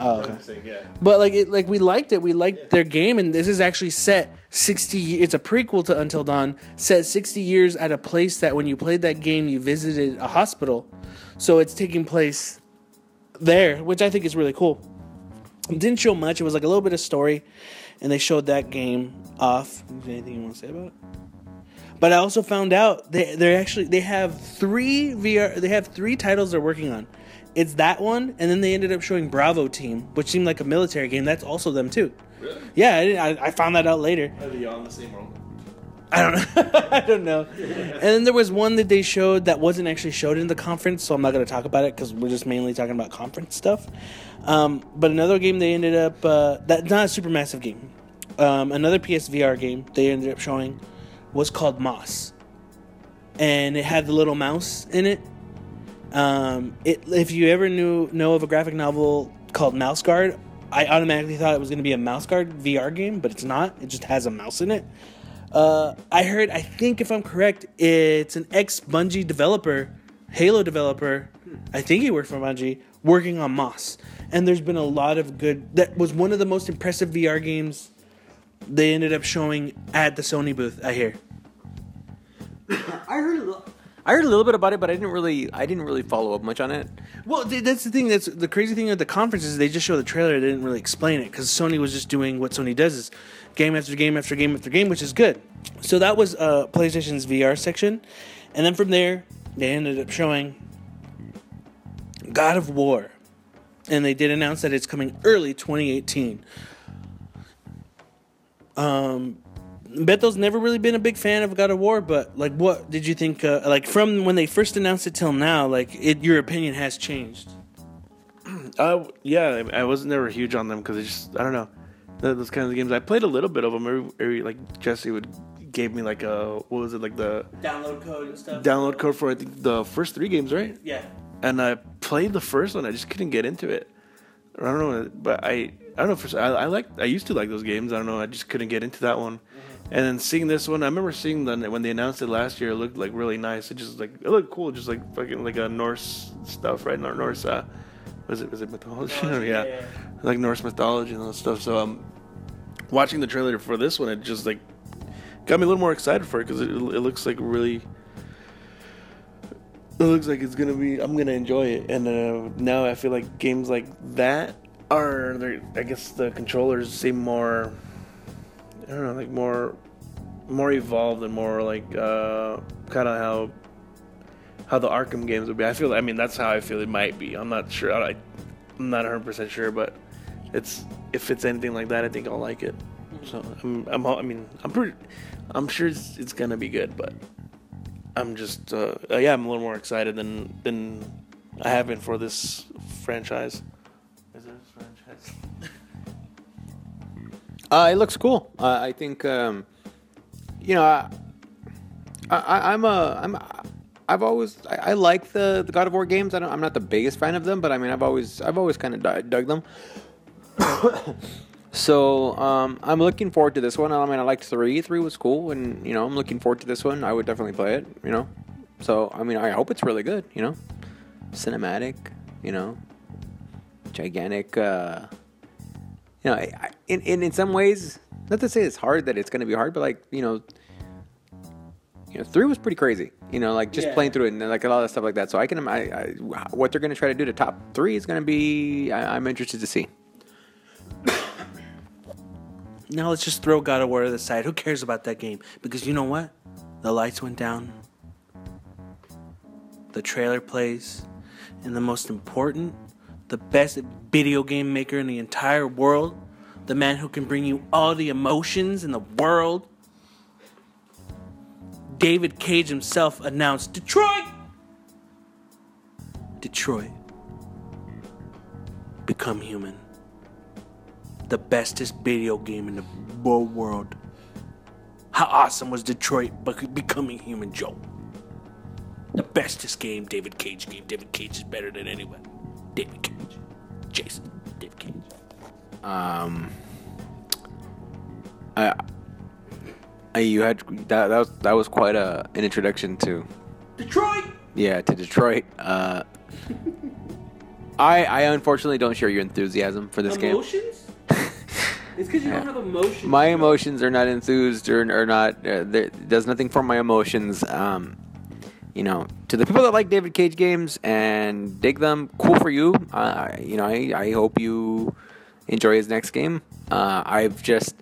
Oh, okay. yeah. But like it, like we liked it. We liked their game, and this is actually set sixty. ye- It's a prequel to Until Dawn, set sixty years at a place that when you played that game, you visited a hospital. So it's taking place there, which I think is really cool. It didn't show much. It was like a little bit of story, and they showed that game off. Is there anything you want to say about it? But I also found out they they actually they have three VR. They have three titles they're working on. It's that one, and then they ended up showing Bravo Team, which seemed like a military game. That's also them too. Really? Yeah, I, I, found that out later. Are they in the same world? I don't know. I don't know. And then there was one that they showed that wasn't actually showed in the conference, so I'm not going to talk about it because we're just mainly talking about conference stuff. Um, but another game they ended up uh, that not a super massive game. Um, another PSVR game they ended up showing was called Moss, and it had the little mouse in it. Um, it if you ever knew know of a graphic novel called Mouse Guard, I automatically thought it was going to be a Mouse Guard VR game, but it's not. It just has a mouse in it. Uh, I heard, I think if I'm correct, it's an ex Bungie developer, Halo developer. I think he worked for Bungie, working on Moss. And there's been a lot of good. That was one of the most impressive VR games they ended up showing at the Sony booth. I hear. I heard I heard a little bit about it, but I didn't really, I didn't really follow up much on it. Well, th- that's the thing. That's the crazy thing at the conference is they just show the trailer. They didn't really explain it because Sony was just doing what Sony does is game after game after game after game, which is good. So that was uh, PlayStation's VR section, and then from there they ended up showing God of War, and they did announce that it's coming early 2018. Um, Beto's never really been a big fan of God of War, but like, what did you think? Uh, like from when they first announced it till now, like, it, your opinion has changed. Uh, yeah, I I was never huge on them because I just I don't know those kinds of games. I played a little bit of them. Every, every like Jesse would gave me like a what was it like the Download code and stuff. download code for I think the first three games, right? Yeah. And I played the first one. I just couldn't get into it. I don't know, but I I don't know. For I, I like I used to like those games. I don't know. I just couldn't get into that one. And then seeing this one, I remember seeing the when they announced it last year. It looked like really nice. It just like it looked cool, just like fucking like a Norse stuff, right? Nor- Norse, uh, was it was it mythology? Mythology, yeah. yeah, like Norse mythology and all that stuff. So um, watching the trailer for this one, it just like got me a little more excited for it because it, it looks like really. It looks like it's gonna be. I'm gonna enjoy it, and uh, now I feel like games like that they're- I guess the controllers seem more. I don't know, like more, more evolved and more like uh, kind of how how the Arkham games would be. I feel. I mean, that's how I feel it might be. I'm not sure. I, I'm not 100 percent sure, but it's if it's anything like that, I think I'll like it. So I'm. I'm. I mean, I'm pretty. I'm sure it's, it's gonna be good, but I'm just. Uh, uh, yeah, I'm a little more excited than than I have been for this franchise. Is it a franchise? Uh, it looks cool. Uh, I think, um, you know, I, I, I'm a, I'm, I've always, I, I like the, the God of War games. I don't, I'm not the biggest fan of them, but I mean, I've always, I've always kind of dug them. so um, I'm looking forward to this one. I mean, I liked three. Three was cool, and you know, I'm looking forward to this one. I would definitely play it. You know, so I mean, I hope it's really good. You know, cinematic. You know, gigantic. Uh, you know, I, I- in, in in some ways, not to say it's hard that it's going to be hard, but like you know, you know, three was pretty crazy. You know, like just Yeah. playing through it and like a lot of stuff like that. So I can, I, I, what they're going to try to do to top three is going to be, I, I'm interested to see. Now let's just throw God of War to the side. Who cares about that game? Because you know what? The lights went down. The trailer plays. And the most important, the best video game maker in the entire world, the man who can bring you all the emotions in the world, David Cage himself announced Detroit! Detroit. Become human the bestest video game in the whole world. How awesome was Detroit bec- becoming human, Joe? The bestest game, David Cage game. David Cage is better than anyone. David Cage. Jason. David Cage. Um, I, I you had that that was that was quite a an introduction to Detroit! yeah to Detroit. Uh, I I unfortunately don't share your enthusiasm for this game. Emotions? it's because you don't have emotions. My emotions are not enthused or, or not. Uh, there, does nothing for my emotions. Um, you know, to the people that like David Cage games and dig them, cool for you. Uh, you know, I, I hope you enjoy his next game. Uh, I've just,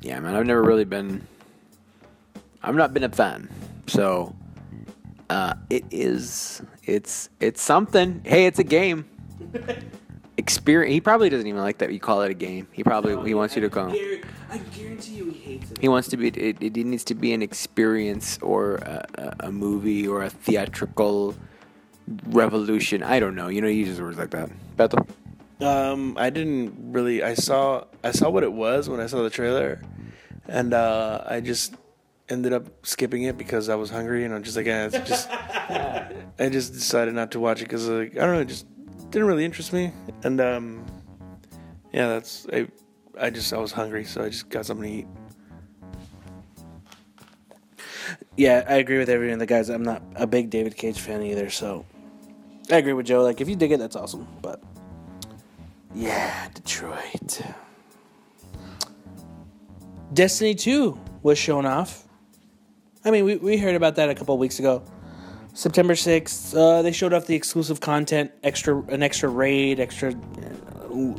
yeah, man, I've never really been. I've not been a fan, so uh, it is. It's it's something. Hey, it's a game. Experience. He probably doesn't even like that you call it a game. He probably he wants you to call. I guarantee you he hates it. He wants to be. It, it needs to be an experience or a, a, a movie or a theatrical revolution. I don't know. You know, he uses words like that. Beto. Um, I didn't really. I saw I saw what it was when I saw the trailer, and uh, I just ended up skipping it because I was hungry, and I'm just like, eh, it's just. I just decided not to watch it because like, I don't know, just didn't really interest me, and um, yeah, that's I. I just I was hungry, so I just got something to eat. Yeah, I agree with everyone. The guys, I'm not a big David Cage fan either, so I agree with Joe. Like, if you dig it, that's awesome. But yeah, Detroit. Destiny 2 was shown off. I mean, we, we heard about that a couple weeks ago. September 6th, uh, they showed off the exclusive content, extra an extra raid, extra uh,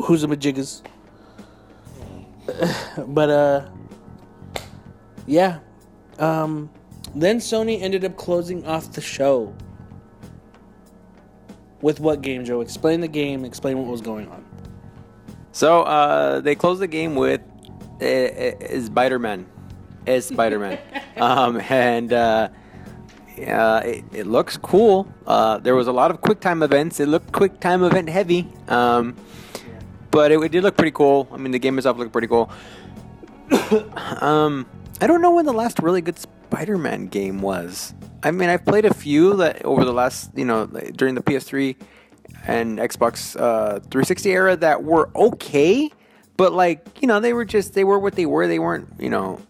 who's a majiggas. but uh yeah, um, then Sony ended up closing off the show. With what game, Joe? Explain the game. Explain what was going on. So uh, they closed the game with uh, uh, Spider Man, is Spider Man, um, and uh, uh, it, it looks cool. Uh, there was a lot of quick time events. It looked quick time event heavy, um, but it, it did look pretty cool. I mean, the game itself looked pretty cool. um, I don't know when the last really good Spider-Man game was. I mean, I've played a few that over the last, you know, during the PS3 and Xbox uh, 360 era that were okay, but like, you know, they were just they were what they were. They weren't, you know,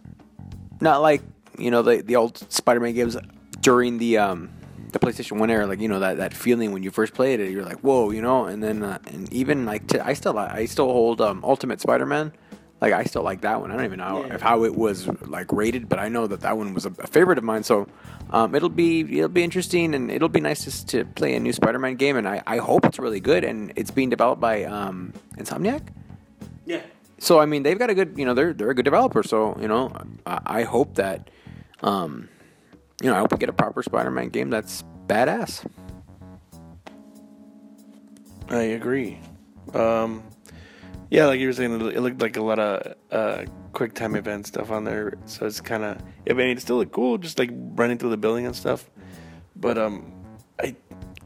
not like you know the the old Spider-Man games during the um the PlayStation One era. Like you know that that feeling when you first played it, you're like, whoa, you know. And then uh, and even like to, I still I still hold um, Ultimate Spider-Man. Like I still like that one. I don't even know Yeah. if how it was like rated, but I know that that one was a, a favorite of mine. So um, it'll be it'll be interesting and it'll be nice just to play a new Spider-Man game. And I, I hope it's really good. And it's being developed by um, Insomniac. Yeah. So I mean, they've got a good, you know, they're they're a good developer. So you know, I, I hope that, um, you know, I hope we get a proper Spider-Man game that's badass. I agree. Um, yeah, like you were saying, it looked like a lot of uh, quick time event stuff on there. So it's kind of, I mean, it still look cool, just like running through the building and stuff. But um, I,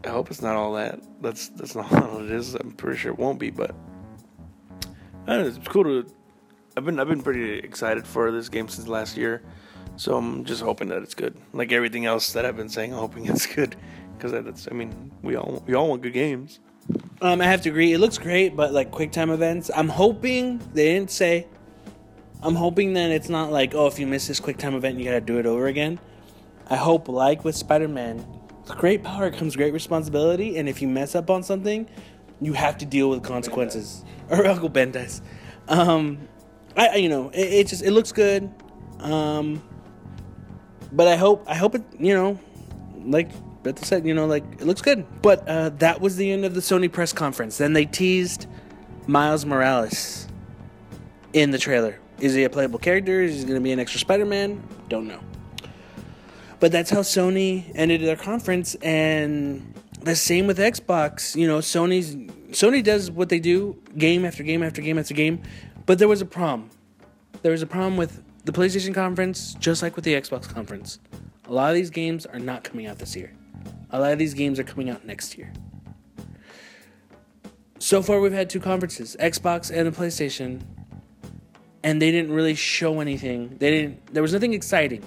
I hope it's not all that. That's that's not what it is. I'm pretty sure it won't be. But I don't know, it's cool to. I've been I've been pretty excited for this game since last year, so I'm just hoping that it's good. Like everything else that I've been saying, I'm hoping it's good because that's. I mean, we all we all want good games. Um, I have to agree. It looks great, but like quick time events, I'm hoping they didn't say. I'm hoping that it's not like, oh, if you miss this quick time event, you gotta do it over again. I hope, like with Spider Man, with great power comes great responsibility, and if you mess up on something, you have to deal with consequences. Or Uncle Ben does. Um, I, I- you know, it, it just it looks good. Um, but I hope I hope it you know, like Bethel said, you know, like it looks good. But uh, that was the end of the Sony press conference. Then they teased Miles Morales in the trailer. Is he a playable character? Is he going to be an extra Spider-Man? Don't know. But that's how Sony ended their conference, and the same with Xbox. You know, Sony's Sony does what they do, game after game after game after game. But there was a problem. There was a problem with the PlayStation conference, just like with the Xbox conference. A lot of these games are not coming out this year. A lot of these games are coming out next year. So far, we've had two conferences, Xbox and the PlayStation, and they didn't really show anything. They didn't. There was nothing exciting.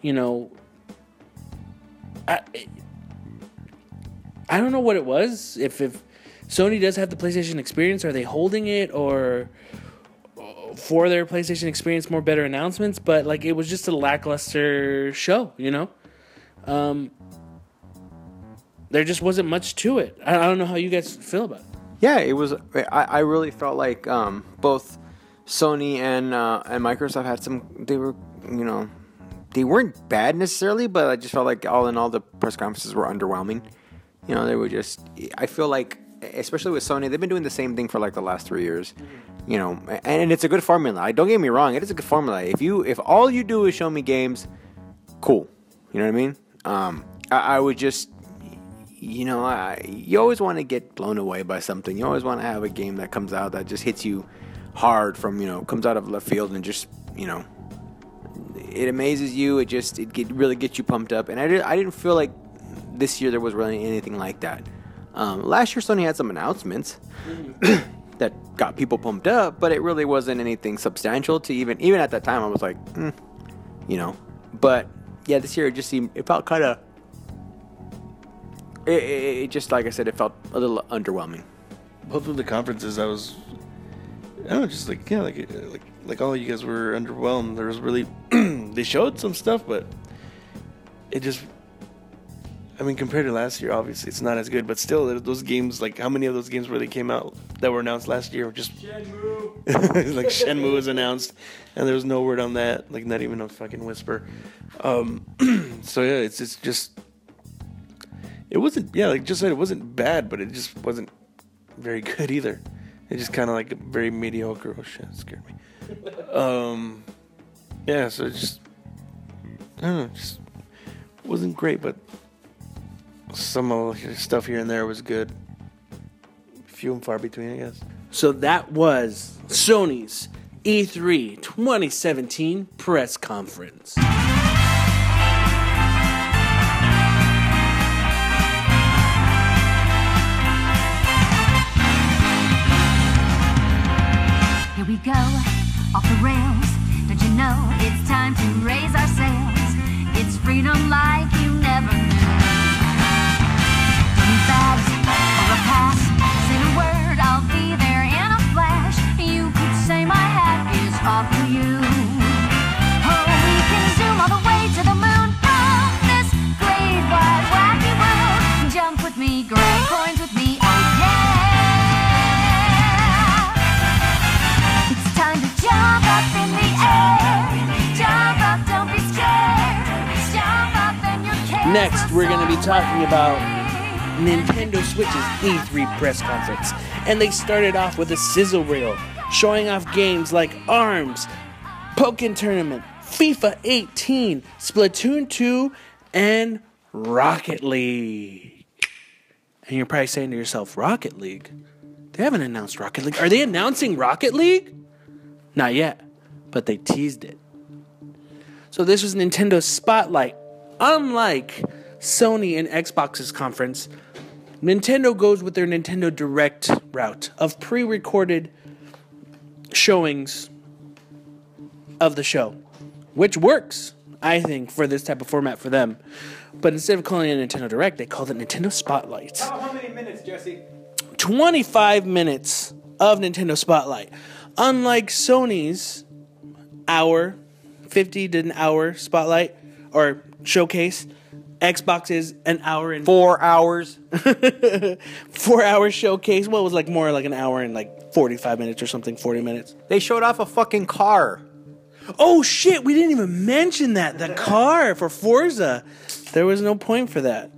You know, I I don't know what it was. If if Sony does have the PlayStation experience, are they holding it or for their PlayStation experience more better announcements? But like it was just a lackluster show, you know. Um, there just wasn't much to it. I, I don't know how you guys feel about it. Yeah, it was. I, I really felt like um, both Sony and uh, and Microsoft had some. They were, you know, they weren't bad necessarily, but I just felt like all in all the press conferences were underwhelming. You know, they were just. I feel like, especially with Sony, they've been doing the same thing for like the last three years. You know, and, and it's a good formula. I don't get me wrong; it is a good formula. If you if all you do is show me games, cool. You know what I mean? Um, I, I would just you know, I, you always want to get blown away by something. You always want to have a game that comes out that just hits you hard from, you know, comes out of left field and just, you know, it amazes you. It just, it get, really gets you pumped up. And I, did, I didn't feel like this year there was really anything like that. Um, last year, Sony had some announcements that got people pumped up, but it really wasn't anything substantial to even, even at that time, I was like, hmm, you know. But yeah, this year it just seemed, it felt kind of, it, it, it just like I said, it felt a little underwhelming. Both of the conferences, I was, I don't know, just like yeah, like like like all you guys were underwhelmed. There was really, they showed some stuff, but it just, I mean, compared to last year, obviously it's not as good, but still, those games, like how many of those games really came out that were announced last year? Were just Shenmue! like Shenmue was announced, and there was no word on that, like not even a fucking whisper. Um, so yeah, it's it's just it wasn't yeah like just said it wasn't bad but it just wasn't very good either it just kind of like very mediocre oh shit scared me um yeah so it just i don't know just wasn't great but some of the stuff here and there was good few and far between i guess So that was Sony's E E3 2017 press conference. Here we go, off the rails. Don't you know it's time to raise our sails? It's freedom like you never knew. Next, we're going to be talking about. Nintendo Switch's E3 press conference. And they started off with a sizzle reel, showing off games like ARMS, Pokken Tournament, FIFA 18, Splatoon 2, and Rocket League. And you're probably saying to yourself, Rocket League? They haven't announced Rocket League. Are they announcing Rocket League? Not yet, but they teased it. So this was Nintendo Spotlight. Unlike Sony and Xbox's conference, Nintendo goes with their Nintendo Direct route of pre-recorded showings of the show, which works, I think, for this type of format for them. But instead of calling it Nintendo Direct, they called it Nintendo Spotlight. How many minutes, Jesse? 25 minutes of Nintendo Spotlight. Unlike Sony's hour, 50 to an hour spotlight or showcase, Xbox is an hour and Four hours. four hour showcase. What was like more like an hour and like 45 minutes or something, 40 minutes. They showed off a fucking car. Oh shit, we didn't even mention that. The car for Forza. There was no point for that.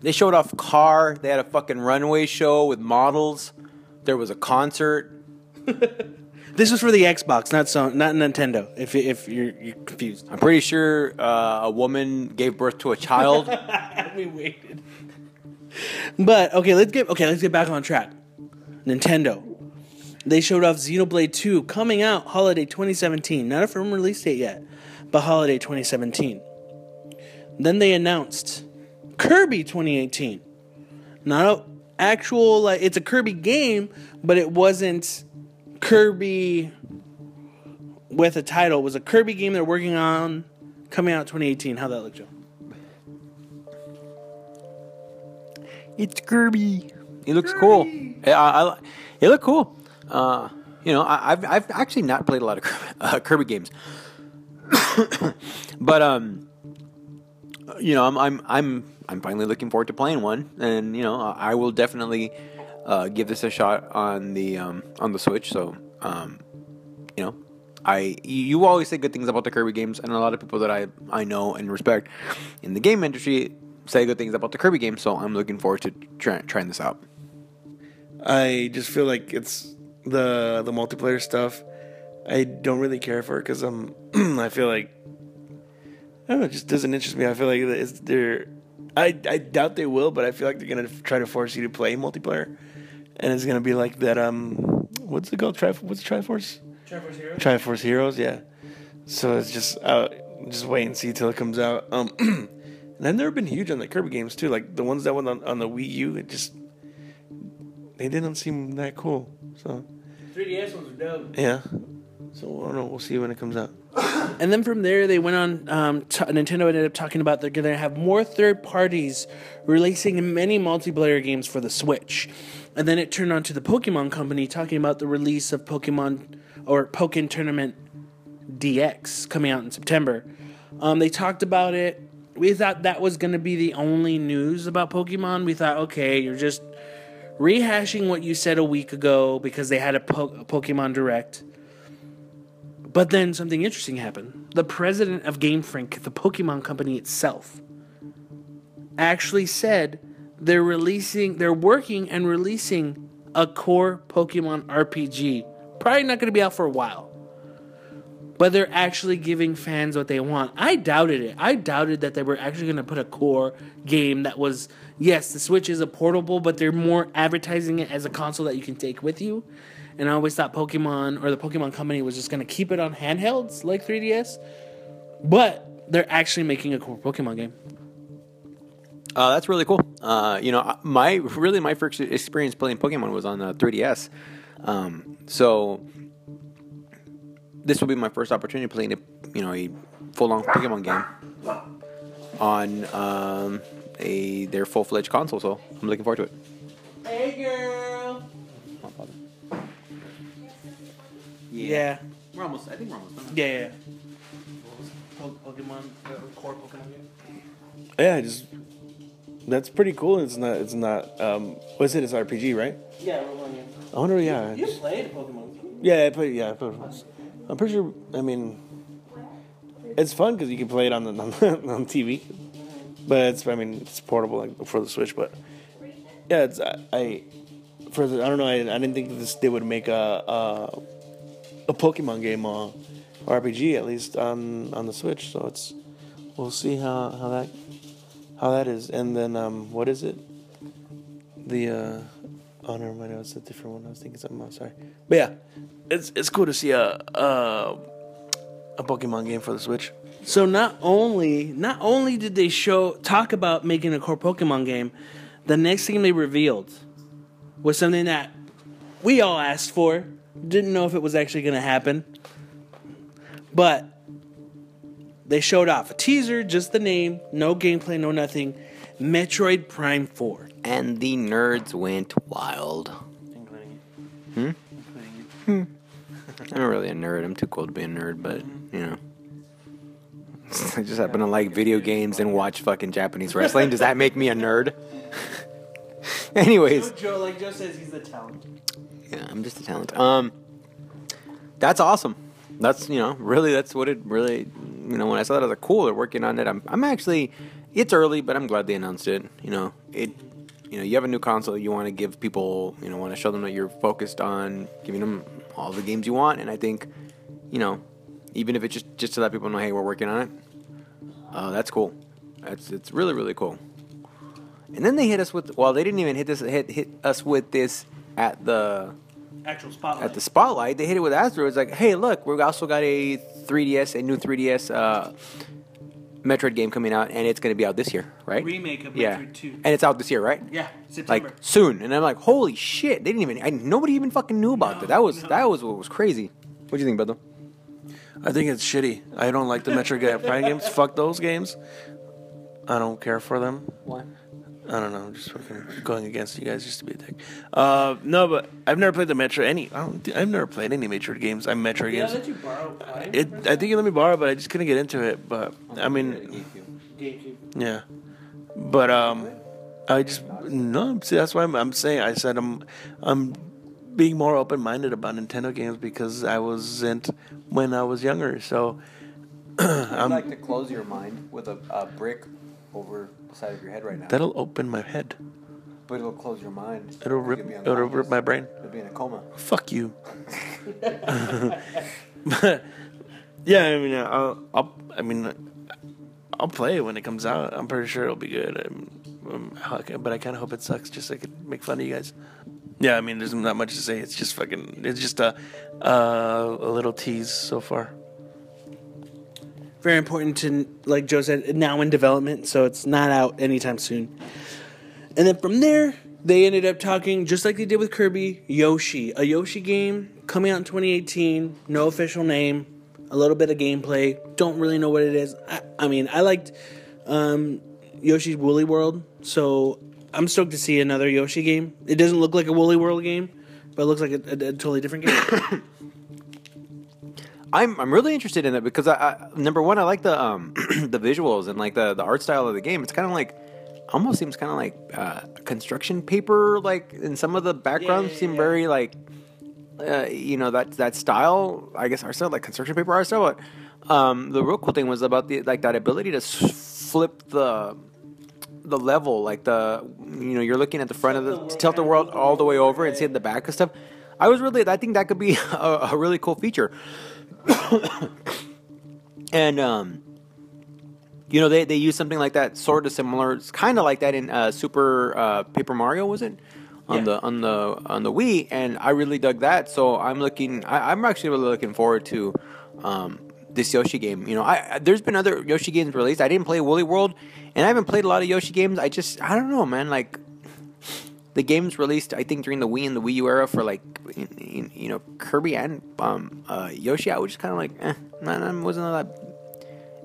They showed off car. They had a fucking runway show with models. There was a concert. This was for the Xbox, not so, not Nintendo. If if you're, you're confused. I'm pretty sure uh, a woman gave birth to a child. we waited. But okay, let's get okay, let's get back on track. Nintendo. They showed off Xenoblade 2 coming out holiday 2017. Not a firm release date yet, but holiday 2017. Then they announced Kirby 2018. Not a actual like it's a Kirby game, but it wasn't Kirby with a title. It was a Kirby game they're working on coming out 2018. How that look, Joe? it's Kirby. He looks cool. Yeah, I, I, he looked cool. Uh, you know, I, I've I've actually not played a lot of Kirby, uh, Kirby games, but um, you know, I'm I'm I'm I'm finally looking forward to playing one, and you know, I I will definitely uh, give this a shot on the um, on the Switch. So, um, you know, I you always say good things about the Kirby games, and a lot of people that I I know and respect in the game industry say good things about the Kirby games. So, I'm looking forward to try, trying this out. I just feel like it's the the multiplayer stuff. I don't really care for it because I'm. I feel like I don't know. It just doesn't interest me. I feel like it's. I I doubt they will, but I feel like they're gonna try to force you to play multiplayer, and it's gonna be like that. Um, what's it called? Tri what's Triforce? Triforce Heroes? Triforce Heroes, yeah. So it's just uh, just wait and see till it comes out. Um, and I've never been huge on the Kirby games too. Like the ones that went on, on the Wii U, it just they didn't seem that cool. So 3DS ones are dope. yeah. So I don't know. We'll see when it comes out. And then from there, they went on. Um, t- Nintendo ended up talking about they're going to have more third parties releasing many multiplayer games for the Switch. And then it turned on to the Pokemon Company talking about the release of Pokemon or Pokken Tournament DX coming out in September. Um, they talked about it. We thought that was going to be the only news about Pokemon. We thought, okay, you're just rehashing what you said a week ago because they had a, po- a Pokemon Direct. But then something interesting happened. The president of Game Freak, the Pokemon company itself, actually said they're releasing, they're working and releasing a core Pokemon RPG. Probably not going to be out for a while. But they're actually giving fans what they want. I doubted it. I doubted that they were actually going to put a core game that was, yes, the Switch is a portable, but they're more advertising it as a console that you can take with you. And I always thought Pokemon or the Pokemon company was just going to keep it on handhelds like 3DS. But they're actually making a core Pokemon game. Uh, that's really cool. Uh, you know, my really my first experience playing Pokemon was on the 3DS. Um, so this will be my first opportunity playing a you know a full on Pokemon game on um, a their full fledged console. So I'm looking forward to it. Hey, girl. Yeah. we're almost. I think we're almost done. Yeah, yeah. Po- Pokemon, uh, core Pokemon game. Yeah, just that's pretty cool. It's not. It's not. Um, what's it? It's RPG, right? Yeah, we're one game. I wonder. Yeah. You played Pokemon. Yeah, I play. Yeah, I play. I'm pretty sure. I mean, it's fun because you can play it on the on, on TV, but it's. I mean, it's portable like for the Switch. But yeah, it's. I, I for the, I don't know. I, I didn't think this they would make a a, a Pokemon game uh, RPG at least on on the Switch. So it's. We'll see how how that how that is. And then um, what is it? The uh, oh never mind. It's a different one. I was thinking something else. Sorry. But yeah, it's it's cool to see a a, a Pokemon game for the Switch. So not only not only did they show talk about making a core Pokemon game, the next thing they revealed was something that we all asked for. Didn't know if it was actually going to happen, but they showed off a teaser, just the name, no gameplay, no nothing. Metroid Prime Four. And the nerds went wild. Including you. Hmm. Hmm. I'm not really a nerd. I'm too cool to be a nerd, but you know. I just happen to like video games and watch fucking Japanese wrestling. Does that make me a nerd? Anyways, Joe, like Joe says, he's a talent. yeah, I'm just a talent. Um, that's awesome. that's you know really that's what it really you know when I saw that I was like cool they're working on it. I'm I'm actually it's early but I'm glad they announced it. You know it. You know you have a new console. You want to give people you know want to show them that you're focused on giving them all the games you want. And I think you know even if it's just just to let people know hey we're working on it. Uh, that's cool. That's it's really really cool. And then they hit us with well they didn't even hit this hit hit us with this at the Actual spotlight. at the spotlight. They hit it with Astro. It's like, hey, look, we've also got a 3DS, a new 3DS uh, Metroid game coming out, and it's going to be out this year, right? remake of yeah, Metroid 2. and it's out this year, right? yeah, September. Like soon. And I'm like, holy shit! They didn't even. I, nobody even fucking knew about that. That was that was what was crazy. What do you think, Beto? I think it's shitty. I don't like the Metroid Ga- Prime games. Fuck those games. I don't care for them. Why? I don't know. I'm just fucking going against you guys just to be a dick. Uh, no, but I've never played the Metro any. I don't. I've never played any Metro games. I'm Metro yeah, games. let you borrow Prime. It. I think you let me borrow, but I just couldn't get into it. But I mean, GameCube. yeah. But um, I just no. See, that's why I'm, I'm saying. I said I'm. I'm being more open minded about Nintendo games because I wasn't when I was younger. So I'd like to close your mind with a, a brick over side of your head right now. that'll open my head. but it'll close your mind. It'll rip. It'll rip my brain. You'll be in a coma. Fuck you. but yeah, I mean, I'll, I'll, I mean, I'll play it when it comes out. I'm pretty sure it'll be good. Um, how- but I kind of hope it sucks, just so I could make fun of you guys. Yeah, I mean, there's not much to say. It's just fucking. It's just a, uh, a little tease so far. Very important to, like Joe said, now in development, so it's not out anytime soon. And then from there, they ended up talking just like they did with Kirby, Yoshi, a Yoshi game coming out in 2018, no official name, a little bit of gameplay. Don't really know what it is. I, I mean, I liked um, Yoshi's Woolly World, so I'm stoked to see another Yoshi game. It doesn't look like a Woolly World game, but it looks like a, a, a totally different game. I'm I'm really interested in that because I, I number one I like the um the visuals and like the the art style of the game. It's kind of like almost seems kind of like uh, construction paper. Like in some of the backgrounds yeah, seem yeah. very like uh, you know that that style. I guess art style like construction paper art style. But um, the real cool thing was about the like that ability to s- flip the the level like the you know you're looking at the front of the tilt the world all the way over and see the back and stuff i was really i think that could be a, a really cool feature and um you know they, they use something like that sort of similar it's kind of like that in uh, super uh, paper mario was it on Yeah. the on the on the wii and i really dug that so i'm looking I, i'm actually really looking forward to um this Yoshi game, you know, I, I there's been other Yoshi games released. I didn't play Woolly World, and I haven't played a lot of Yoshi games. I just, I don't know, man. Like, the games released, I think during the Wii and the Wii U era for like, in, in, you know, Kirby and um, uh, Yoshi, I was just kind of like, eh, man, I wasn't all that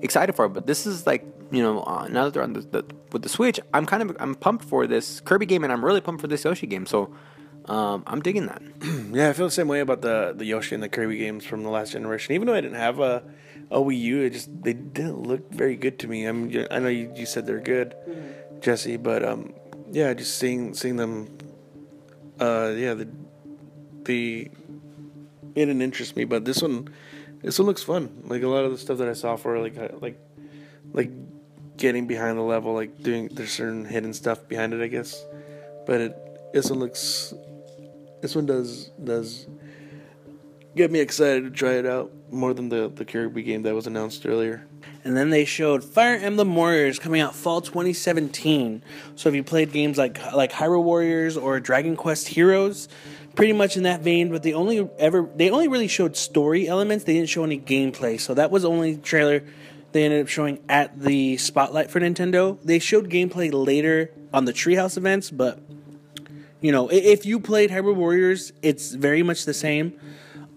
excited for it. But this is like, you know, uh, now that they're on the, the with the Switch, I'm kind of I'm pumped for this Kirby game, and I'm really pumped for this Yoshi game. So, um, I'm digging that. Yeah, I feel the same way about the the Yoshi and the Kirby games from the last generation. Even though I didn't have a a Wii U, it just they didn't look very good to me. I mean, I know you, you said they're good, Jesse, but um, yeah, just seeing seeing them, uh, yeah, the the it didn't interest me, but this one, this one looks fun. Like a lot of the stuff that I saw for like uh, like like getting behind the level, like doing there's certain hidden stuff behind it, I guess. But it this one looks this one does does get me excited to try it out more than the the Kirby game that was announced earlier. And then they showed Fire Emblem Warriors coming out fall 2017. So if you played games like like Hyrule Warriors or Dragon Quest Heroes, pretty much in that vein, but they only ever they only really showed story elements. They didn't show any gameplay. So that was the only trailer they ended up showing at the spotlight for Nintendo. They showed gameplay later on the Treehouse events, but you know, if you played Hyrule Warriors, it's very much the same.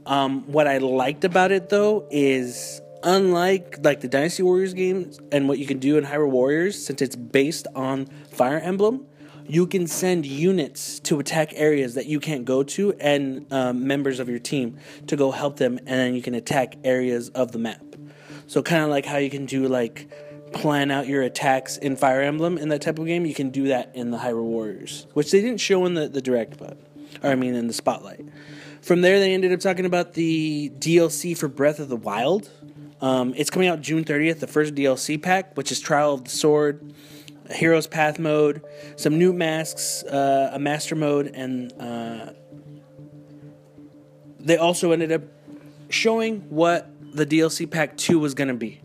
Um, what I liked about it though is unlike like the Dynasty Warriors games and what you can do in Hyrule Warriors, since it's based on Fire Emblem, you can send units to attack areas that you can't go to and um, members of your team to go help them, and then you can attack areas of the map. So kind of like how you can do like plan out your attacks in Fire Emblem in that type of game, you can do that in the Hyrule Warriors, which they didn't show in the, the direct, but or I mean in the spotlight. From there, they ended up talking about the DLC for Breath of the Wild. Um, it's coming out June 30th, the first DLC pack, which is Trial of the Sword, Hero's Path mode, some new masks, uh, a Master mode, and uh, they also ended up showing what the DLC pack 2 was going to be.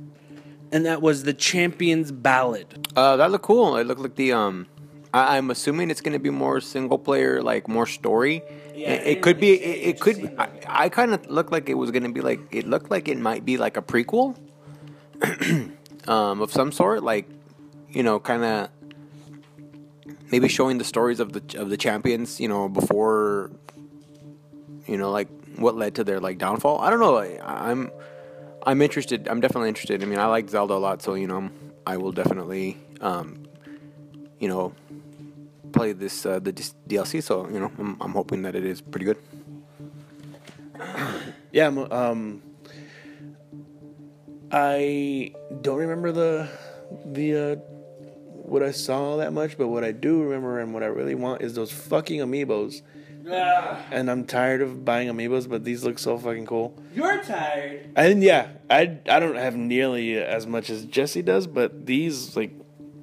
And that was the Champion's Ballad. Uh, that looked cool. It looked like the um. I, I'm assuming it's gonna be more single player, like more story. Yeah, it, it could be. It, it could. I, I kind of looked like it was gonna be like. It looked like it might be like a prequel, um, of some sort. Like, you know, kind of maybe showing the stories of the of the champions. You know, before. You know, like what led to their like downfall. I don't know. I, I'm. I'm interested. I'm definitely interested. I mean, I like Zelda a lot, so you know, I will definitely, um, you know, play this uh, the DLC. So you know, I'm, I'm hoping that it is pretty good. Yeah, I'm, um, I don't remember the the uh, what I saw that much, but what I do remember and what I really want is those fucking amiibos. Yeah. And I'm tired of buying amiibos, but these look so fucking cool. You're tired. And yeah, I I don't have nearly as much as Jesse does, but these like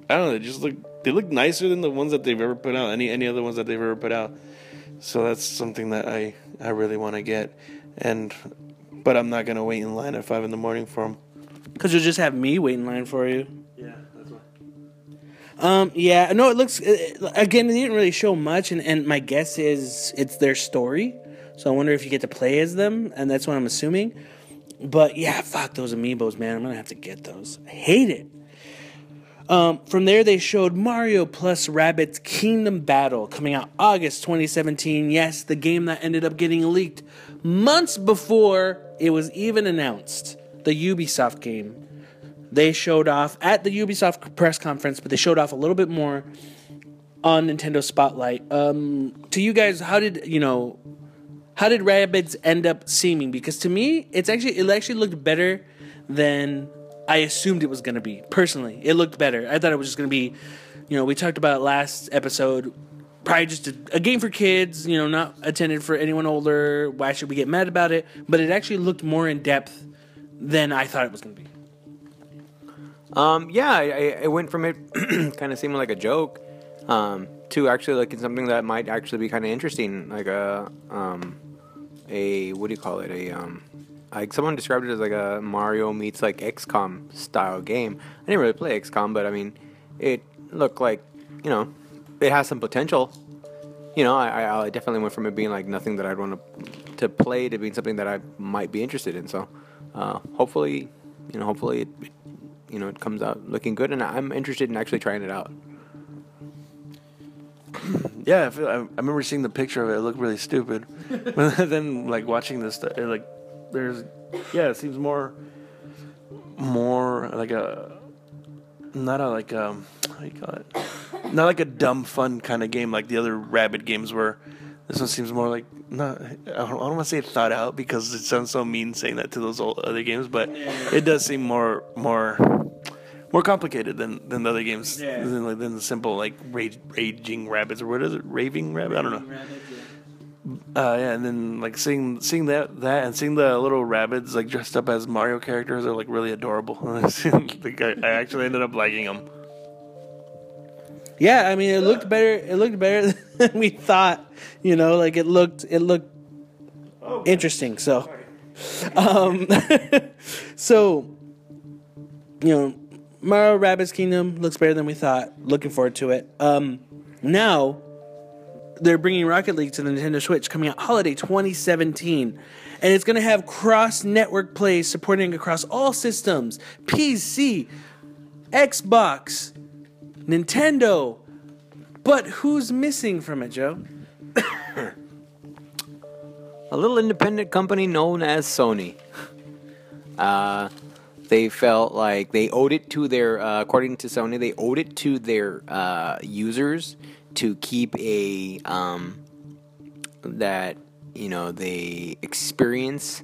I don't know, they just look they look nicer than the ones that they've ever put out. Any any other ones that they've ever put out. So that's something that I I really want to get, and but I'm not gonna wait in line at five in the morning for them. Because you'll just have me wait in line for you. Yeah, that's why. Um, yeah, no, it looks again. They didn't really show much, and, and my guess is it's their story. So I wonder if you get to play as them, and that's what I'm assuming. But yeah, fuck those amiibos, man. I'm gonna have to get those. I hate it. Um, from there, they showed Mario plus Rabbids Kingdom Battle coming out August 2017. Yes, the game that ended up getting leaked months before it was even announced. The Ubisoft game they showed off at the Ubisoft press conference, but they showed off a little bit more on Nintendo Spotlight. Um, to you guys, how did you know? How did Rabbids end up seeming? Because to me, it's actually it actually looked better than I assumed it was going to be. Personally, it looked better. I thought it was just going to be, you know, we talked about last episode. Probably just a, a game for kids, you know, not intended for anyone older. Why should we get mad about it? But it actually looked more in depth than I thought it was going to be. Um, yeah, I, I, went from it kind of seeming like a joke um, to actually looking something that might actually be kind of interesting, like a um, a what do you call it? A um, like someone described it as like a Mario meets like XCOM style game. I didn't really play XCOM, but I mean, it looked like you know it has some potential. You know, I, I definitely went from it being like nothing that I'd want to to play to being something that I might be interested in. So, uh, hopefully, you know, hopefully it, it you know it comes out looking good, and I'm interested in actually trying it out. Yeah, I, feel, I, I remember seeing the picture of it. It looked really stupid, but then like watching this, it, like there's yeah, it seems more more like a not a like um how do you call it? Not like a dumb fun kind of game like the other Rabbids games were. This one seems more like not. I don't, I don't want to say thought out because it sounds so mean saying that to those old other games, but it does seem more more more complicated than, than the other games Yeah. than, than the simple like rage, raging rabbits or what is it raving rabbit I don't know uh, yeah and then like seeing seeing that that and seeing the little rabbits like dressed up as Mario characters are like really adorable like, I, I actually ended up liking them Yeah, I mean, it looked better. It looked better than we thought. You know, like it looked. It looked interesting. So, um, so you know, Mario Rabbids Kingdom looks better than we thought. Looking forward to it. Um, now they're bringing Rocket League to the Nintendo Switch, coming out holiday 2017, and it's going to have cross-network play, supporting across all systems: PC, Xbox, Nintendo. But who's missing from it, Joe? a little independent company known as Sony. Uh, they felt like they owed it to their, uh, according to Sony, they owed it to their uh, users to keep a um, that you know the experience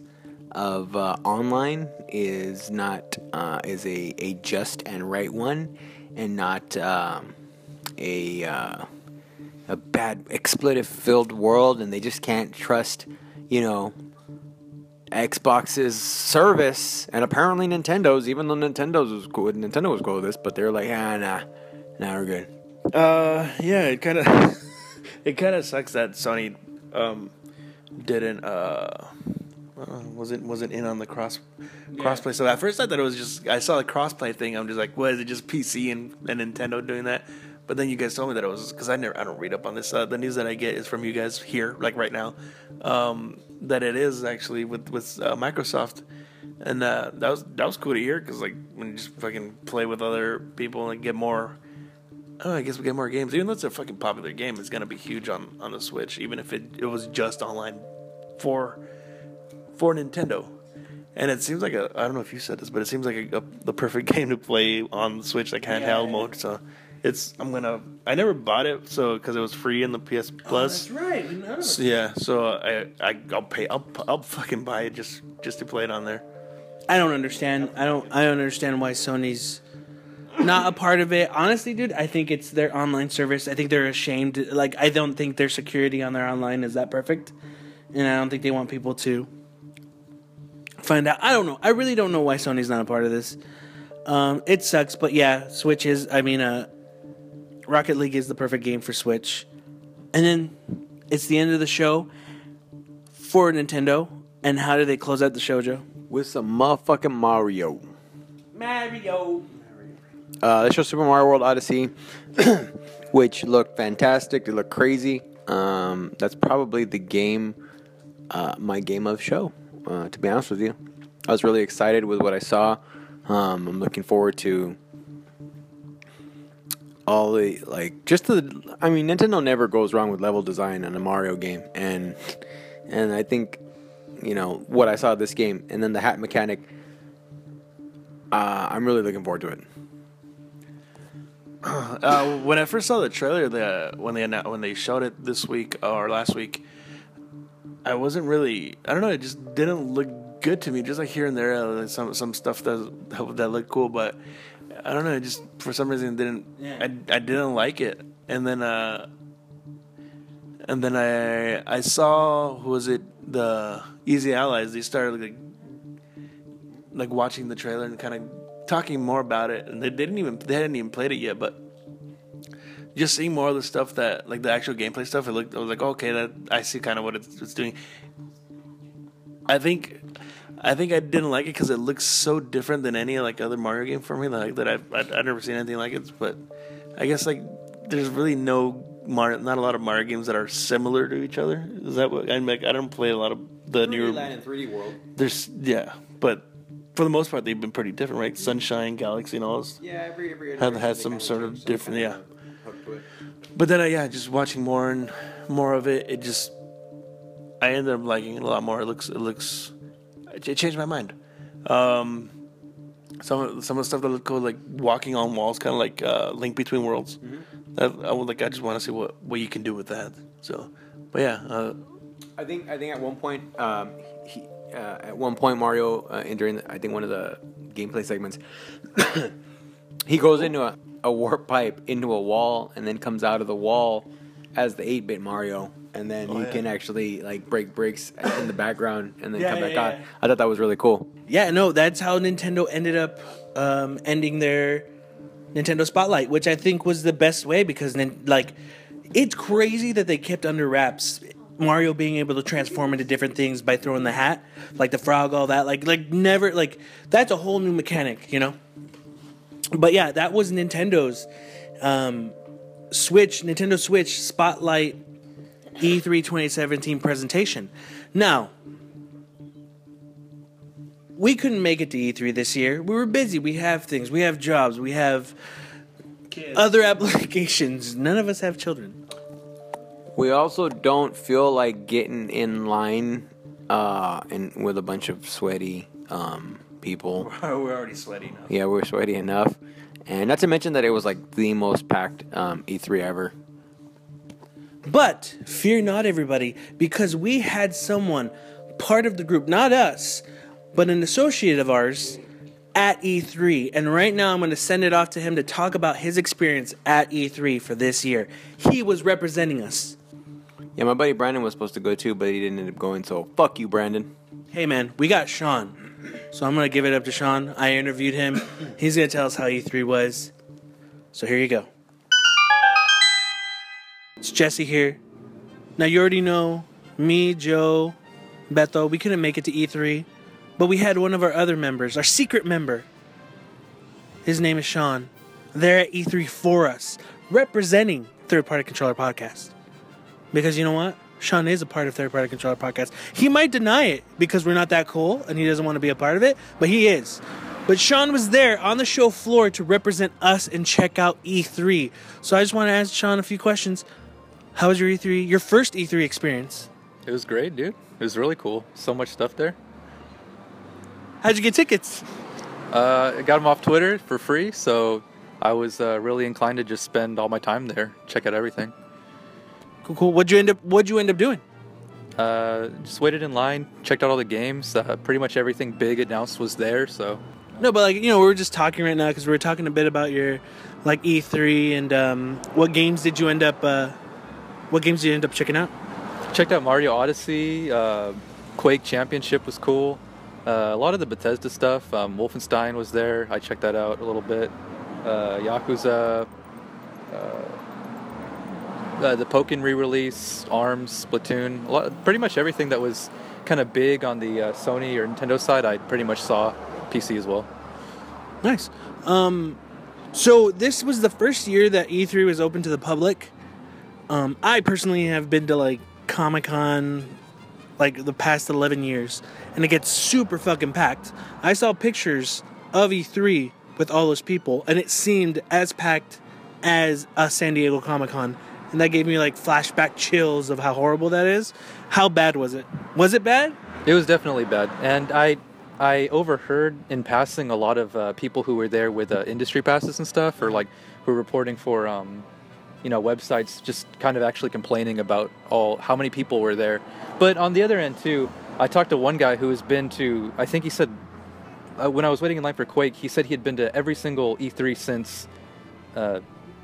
of uh, online is not uh, is a, a just and right one, and not um, a uh, a bad expletive filled world, and they just can't trust you know, Xbox's service and apparently Nintendo's, even though Nintendo's was cool, Nintendo was cool with this, but they're like, ah, nah, nah, we're good. Uh, yeah, it kind of it kind of sucks that Sony um didn't uh. Uh, wasn't wasn't in on the cross crossplay. So at first I thought it was just I saw the crossplay thing. I'm just like, what is it? Just PC and, and Nintendo doing that? But then you guys told me that it was because I never I don't read up on this. Uh, the news that I get is from you guys here, like right now, um, that it is actually with with uh, Microsoft, and uh, that was that was cool to hear because like when you just fucking play with other people and get more. Oh, I guess we get more games. Even though it's a fucking popular game, it's gonna be huge on, on the Switch. Even if it, it was just online for for Nintendo. And it seems like a I don't know if you said this, but it seems like a, a the perfect game to play on the Switch, like handheld Yeah. mode. So it's I'm gonna I never bought it so because it was free in the PS oh, Plus. Oh, right. We know. So, yeah, so I, I I'll pay I'll I'll fucking buy it just just to play it on there. I don't understand. I don't. I don't understand why Sony's not a part of it. Honestly, dude, I think it's their online service. I think they're ashamed. Like, I don't think their security on their online is that perfect, and I don't think they want people to find out. I don't know. I really don't know why Sony's not a part of this. Um, it sucks, but yeah, Switch is. I mean, uh, Rocket League is the perfect game for Switch, and then it's the end of the show for Nintendo. And how do they close out the show, Joe? With some motherfucking Mario. Mario. Uh, they showed Super Mario World Odyssey, which looked fantastic. It looked crazy. Um, that's probably the game, uh, my game of show. Uh, to be honest with you, I was really excited with what I saw. Um, I'm looking forward to all the like just the. I mean, Nintendo never goes wrong with level design on a Mario game, and and I think you know what I saw this game, and then the hat mechanic. Uh, I'm really looking forward to it. Uh, when I first saw the trailer, the when they when they showed it this week or last week, I wasn't really. I don't know. It just didn't look good to me. Just like here and there, uh, some some stuff that that looked cool, but I don't know. It just for some reason didn't. Yeah. I I didn't like it, and then uh, and then I I saw who was it the Easy Allies. They started like like watching the trailer and kind of talking more about it, and they didn't even they hadn't even played it yet, but just seeing more of the stuff that like the actual gameplay stuff, it looked I was like okay, that I see kind of what it's, it's doing. I think I think I didn't like it because it looks so different than any like other Mario game for me. Like that I've I've I've never seen anything like it. But I guess like there's really no Mario, not a lot of Mario games that are similar to each other. Is that what I'm like? I don't play a lot of the newer. 3D World. There's yeah, but for the most part they've been pretty different, right? Sunshine, Galaxy, and all those. Yeah, every every Had- had some sort of different- yeah. But then, uh, yeah, just watching more and more of it, it just I ended up liking it a lot more. It looks, it looks, it changed my mind. Um, some of- some of the stuff that looked cool, like walking on walls, kind of like uh, Link Between Worlds. That I would like. I just want to see what what you can do with that. So, but yeah, uh, I think I think at one point, um, he, uh, at one point Mario uh, in during the, I think one of the gameplay segments, he goes into a, a warp pipe into a wall and then comes out of the wall as the eight bit Mario, and then you yeah. can actually like break bricks in the background and then Yeah, come back yeah. out. I thought that was really cool. Yeah, no, that's how Nintendo ended up um, ending their Nintendo Spotlight, which I think was the best way because then, like, it's crazy that they kept under wraps Mario being able to transform into different things by throwing the hat, like the frog, all that. Like, like never, like that's a whole new mechanic, you know. But yeah, that was Nintendo's um, Switch, Nintendo Switch Spotlight E E3 2017 presentation. Now, we couldn't make it to E3 this year. We were busy. We have things. We have jobs. We have other applications. None of us have children. We also don't feel like getting in line uh, and with a bunch of sweaty um, people. we're already sweaty now. Yeah, we're sweaty enough. And not to mention that it was like the most packed um, E3 ever. But fear not, everybody, because we had someone, part of the group, not us, but an associate of ours at E3. And right now I'm going to send it off to him to talk about his experience at E3 for this year. He was representing us. Yeah, my buddy Brandon was supposed to go too, but he didn't end up going. So fuck you, Brandon. Hey man, we got Sean. So I'm gonna give it up to Sean. I interviewed him. He's gonna tell us how E3 was. So here you go. It's Jesse here. Now you already know me, Joe, Beto. We couldn't make it to E3, but we had one of our other members, our secret member. His name is Sean. There at E3 for us, representing Third Party Controller Podcast. Because you know what? Sean is a part of Third Party Controller Podcast. He might deny it because we're not that cool and he doesn't want to be a part of it, but he is. But Sean was there on the show floor to represent us and check out E3. So I just want to ask Sean a few questions. How was your E3, your first E3 experience? It was great, dude. It was really cool. So much stuff there. How'd you get tickets? Uh, I got them off Twitter for free, so I was uh, really inclined to just spend all my time there, check out everything. Cool, cool. What'd you end up what'd you end up doing? Uh, just waited in line, checked out all the games. Uh, pretty much everything big announced was there, so No, but like you know, we were just talking right now because we were talking a bit about your like E3 and um, what games did you end up uh, what games did you end up checking out? checked out Mario Odyssey. Uh, Quake Championship was cool. Uh, a lot of the Bethesda stuff. Um, Wolfenstein was there. I checked that out a little bit. Uh, Yakuza. Uh, uh, the Pokken re-release, Arms, Splatoon, lot, pretty much everything that was kind of big on the uh, Sony or Nintendo side, I pretty much saw PC as well. Nice. Um, so this was the first year that E3 was open to the public. Um, I personally have been to like Comic Con like the past 11 years, and it gets super fucking packed. I saw pictures of E3 with all those people, and it seemed as packed as a San Diego Comic Con. And that gave me like flashback chills of how horrible that is. How bad was it? Was it bad? It was definitely bad, and I I overheard in passing a lot of uh, people who were there with uh, industry passes and stuff, or like who were reporting for um, you know websites, just kind of actually complaining about all how many people were there. But on the other end too, I talked to one guy who has been to I think he said uh, when I was waiting in line for Quake, he said he had been to every single E3 since.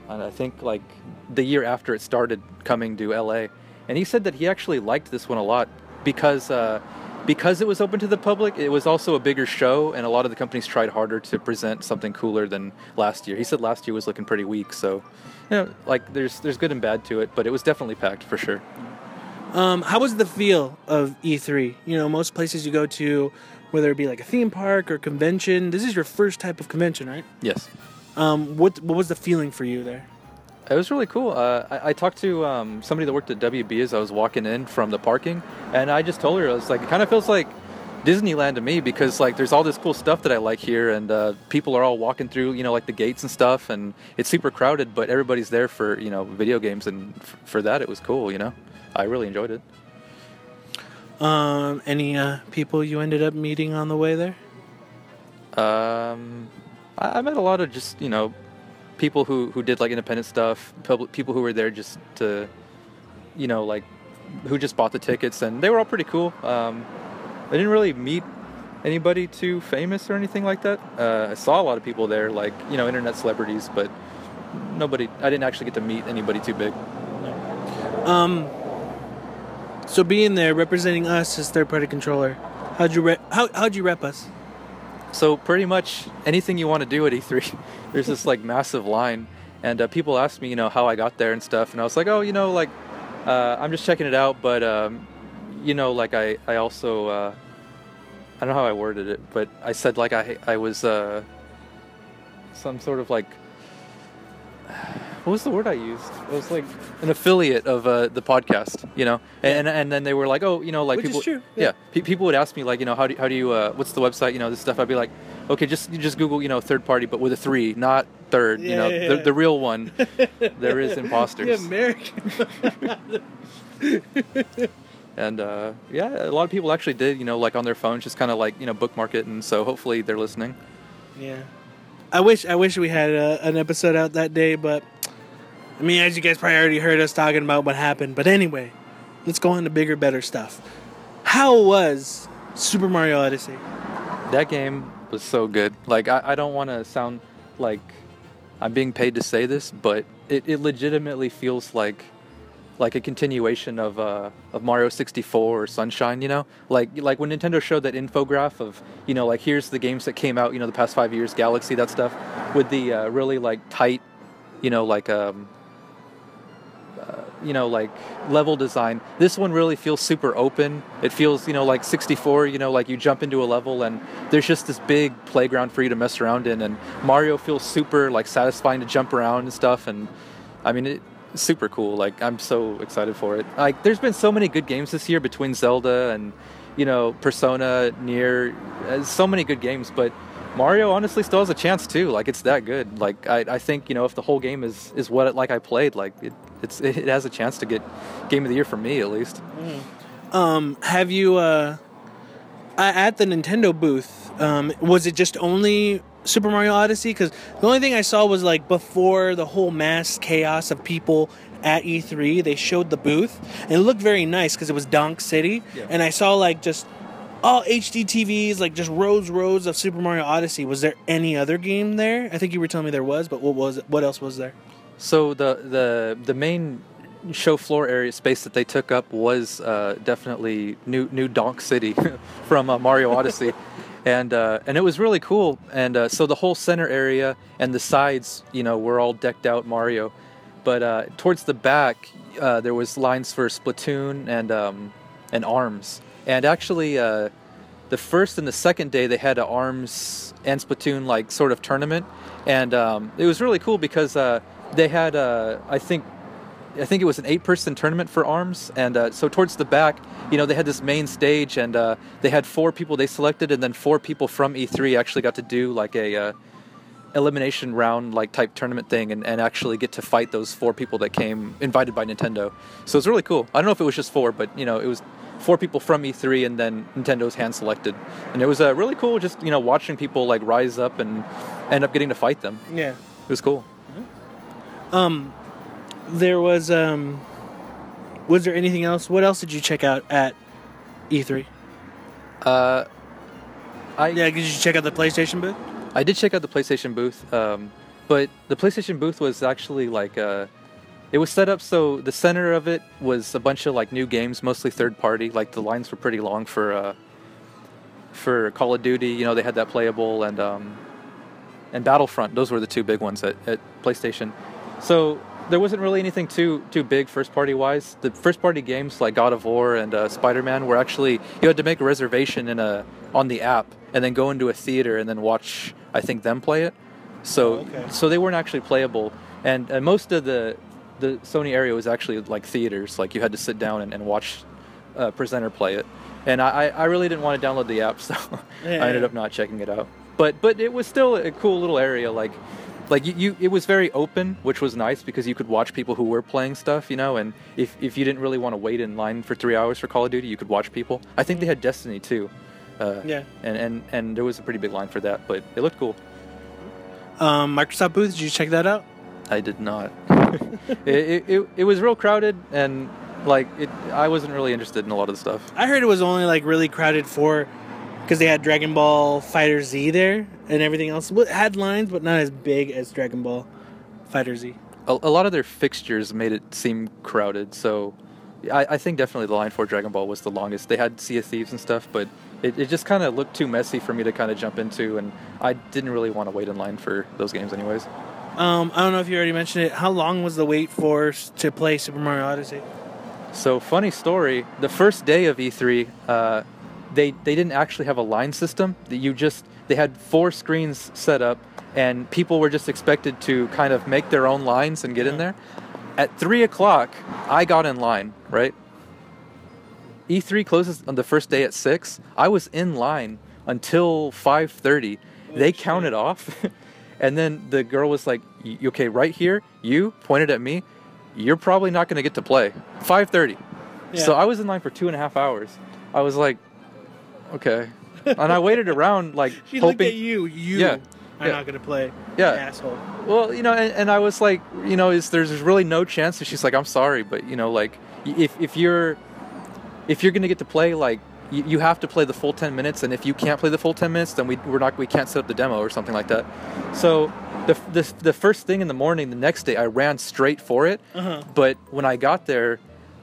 And I think like the year after it started coming to LA, and he said that he actually liked this one a lot because uh, because it was open to the public. It was also a bigger show, and a lot of the companies tried harder to present something cooler than last year. He said last year was looking pretty weak, so you know, like there's there's good and bad to it, but it was definitely packed for sure. Um, how was the feel of E3? You know, most places you go to, whether it be like a theme park or convention, this is your first type of convention, right? Yes. Um, what what was the feeling for you there? It was really cool. Uh, I, I talked to um, somebody that worked at WB as I was walking in from the parking, and I just told her I was like, it kind of feels like Disneyland to me because like there's all this cool stuff that I like here, and uh, people are all walking through, you know, like the gates and stuff, and it's super crowded, but everybody's there for you know video games, and f- for that it was cool. You know, I really enjoyed it. Um, any uh, people you ended up meeting on the way there? Um, I, I met a lot of just you know people who who did like independent stuff, public, people who were there just to, you know, like who just bought the tickets, and they were all pretty cool. Um, I didn't really meet anybody too famous or anything like that. Uh, I saw a lot of people there, like you know, internet celebrities, but nobody. I didn't actually get to meet anybody too big. Um, so being there, representing us as third party controller, how'd you re- how how'd you rep us? So pretty much anything you want to do at E3, there's this like massive line, and uh, people ask me, you know, how I got there and stuff, and I was like, oh, you know, like uh, I'm just checking it out, but um, you know, like I I also uh, I don't know how I worded it, but I said like I I was uh, some sort of like what was the word I used? It was like an affiliate of uh, the podcast, you know. And and then they were like, oh, you know, like Which people, yeah, yeah. Pe- people would ask me like, you know, how do how do you uh, what's the website, you know, this stuff. I'd be like, okay, just you just Google, you know, third party, but with a three, not third. you know, yeah, the, yeah. the real one. there is imposters. American. And uh, yeah, a lot of people actually did, you know, like on their phones, just kind of like you know bookmark it, and so hopefully they're listening. yeah. I wish I wish we had uh, an episode out that day, but I mean, as you guys probably already heard us talking about what happened. But anyway, let's go on to bigger, better stuff. How was Super Mario Odyssey? That game was so good. Like I, I don't want to sound like I'm being paid to say this, but it, it legitimately feels like like a continuation of uh, of Mario 64 or Sunshine. You know, like like when Nintendo showed that infograph of you know like here's the games that came out you know the past five years, Galaxy that stuff, with the uh, really like tight, you know like um, you know like level design. This one really feels super open. It feels you know like 64. You know like you jump into a level and there's just this big playground for you to mess around in, and Mario feels super like satisfying to jump around and stuff. And I mean it super cool. Like I'm so excited for it. Like there's been so many good games this year between Zelda and you know Persona, NieR, uh, so many good games. But Mario honestly still has a chance too. Like it's that good. Like I, I think you know if the whole game is is what it, like I played, like it it's it has a chance to get game of the year for me at least. Um, have you uh, at the Nintendo booth? Um, was it just only Super Mario Odyssey? Because the only thing I saw was like before the whole mass chaos of people at E3, they showed the booth and it looked very nice because it was Donk City, Yeah. and I saw like just all HD TVs, like just rows rows of Super Mario Odyssey. Was there any other game there? I think you were telling me there was, but what was it? What else was there? So the the the main show floor area space that they took up was uh, definitely new new Donk City from uh, Mario Odyssey, and uh, and it was really cool. And uh, so the whole center area and the sides, you know, were all decked out Mario, but uh, towards the back uh, there was lines for Splatoon and um, and Arms. And actually, uh, the first and the second day they had a Arms and Splatoon like sort of tournament, and um, it was really cool because uh, they had uh, I think I think it was an eight-person tournament for arms, and uh, so towards the back, you know, they had this main stage, and uh, they had four people they selected, and then four people from E3 actually got to do like a uh, elimination round like type tournament thing, and, and actually get to fight those four people that came invited by Nintendo. So it's really cool. I don't know if it was just four, but you know, it was four people from E3, and then Nintendo's hand selected, and it was uh, really cool. Just you know, watching people like rise up and end up getting to fight them. Yeah. It was cool. Um, there was um, was there anything else? What else did you check out at E3? Uh, I Yeah, did you check out the PlayStation booth? I did check out the PlayStation booth, um, but the PlayStation booth was actually like uh, it was set up so the center of it was a bunch of like new games, mostly third party. Like the lines were pretty long for uh, for Call of Duty. You know, they had that playable and um, and Battlefront. Those were the two big ones at, at PlayStation. So there wasn't really anything too too big first party wise. The first party games like God of War and uh, Spider Man were actually you had to make a reservation in a on the app and then go into a theater and then watch I think them play it. So Oh, okay. so they weren't actually playable. And, and most of the the Sony area was actually like theaters. Like you had to sit down and, and watch a presenter play it. And I, I I really didn't want to download the app, so Yeah, I ended yeah. up not checking it out. But but it was still a cool little area. Like like you, you it was very open, which was nice because you could watch people who were playing stuff, you know. And if if you didn't really want to wait in line for three hours for Call of Duty, you could watch people. I think they had Destiny too. Uh, Yeah. And, and and there was a pretty big line for that, but it looked cool. Um, Microsoft booth. Did you check that out? I did not. it, it, it, it was real crowded and like it. I wasn't really interested in a lot of the stuff. I heard it was only like really crowded for because they had Dragon Ball FighterZ there and everything else. It had lines, but not as big as Dragon Ball Fighter Z. A, a lot of their fixtures made it seem crowded, so I, I think definitely the line for Dragon Ball was the longest. They had Sea of Thieves and stuff, but it, it just kind of looked too messy for me to kind of jump into, and I didn't really want to wait in line for those games, anyways. Um, I don't know if you already mentioned it. How long was the wait for to play Super Mario Odyssey? So funny story. The first day of E3, uh, they they didn't actually have a line system. That you just they had four screens set up, and people were just expected to kind of make their own lines and get in there. At three o'clock, I got in line. Right. E3 closes on the first day at six. I was in line until five thirty. they counted off, and then the girl was like, "Y- "Okay, right here, you pointed at me. You're probably not going to get to play." Five thirty. So I was in line for two and a half hours. I was like, okay, and I waited around like She hoping. looked at you. You Yeah, are yeah. not gonna play. Yeah. asshole. Well, you know, and, and I was like, you know, is there's really no chance? And she's like, I'm sorry, but you know, like if if you're if you're gonna get to play, like you, you have to play the full ten minutes, and if you can't play the full ten minutes, then we we're not we can't set up the demo or something like that. So. The, the, the first thing in the morning the next day I ran straight for it Uh-huh. but when I got there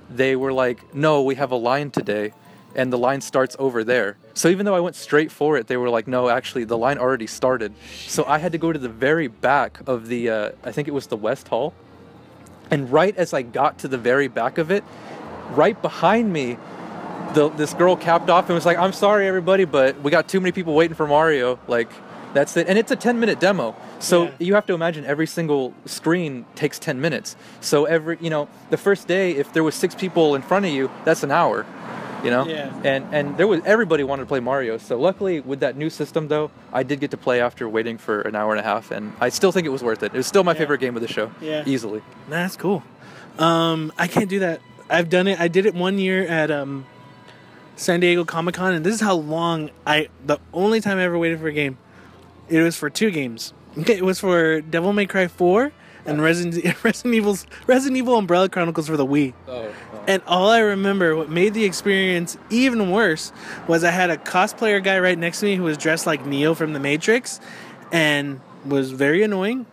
they were like, "No, we have a line today." And the line starts over there. So even though I went straight for it, they were like, "No, actually, the line already started." So I had to go to the very back of the, uh, I think it was the West Hall, and right as I got to the very back of it, right behind me, the, this girl capped off and was like, "I'm sorry, everybody, but we got too many people waiting for Mario." Like, that's it. And it's a 10 minute demo, so Yeah. you have to imagine every single screen takes 10 minutes. So every, you know, the first day, if there was six people in front of you, that's an hour. You know, Yeah. and and there was everybody wanted to play Mario. So luckily, with that new system, though, I did get to play after waiting for an hour and a half, and I still think it was worth it. It was still my Yeah. favorite game of the show, Yeah. easily. Nah, That's cool. Um, I can't do that. I've done it. I did it one year at um, San Diego Comic Con, and this is how long I. The only time I ever waited for a game, it was for two games. Okay, it was for Devil May Cry Four and Resident Resident Evil's Resident Evil Umbrella Chronicles for the Wii. Oh, And all I remember, what made the experience even worse, was I had a cosplayer guy right next to me who was dressed like Neo from The Matrix, and was very annoying.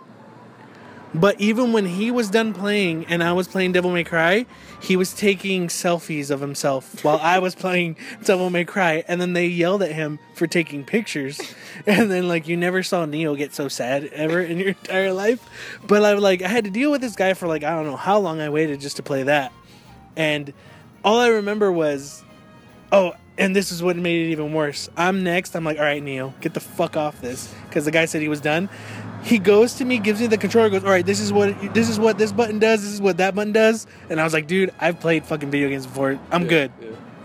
But even when he was done playing and I was playing Devil May Cry, he was taking selfies of himself while I was playing Devil May Cry, and then they yelled at him for taking pictures. And then like you never saw Neo get so sad ever in your entire life. But I like I had to deal with this guy for like I don't know how long I waited just to play that. And all I remember was, oh, and this is what made it even worse. I'm next. I'm like, all right, Neil, get the fuck off this, because the guy said he was done. He goes to me, gives me the controller, goes, all right, this is what this is what this button does, this is what that button does, and I was like, dude, I've played fucking video games before. I'm good,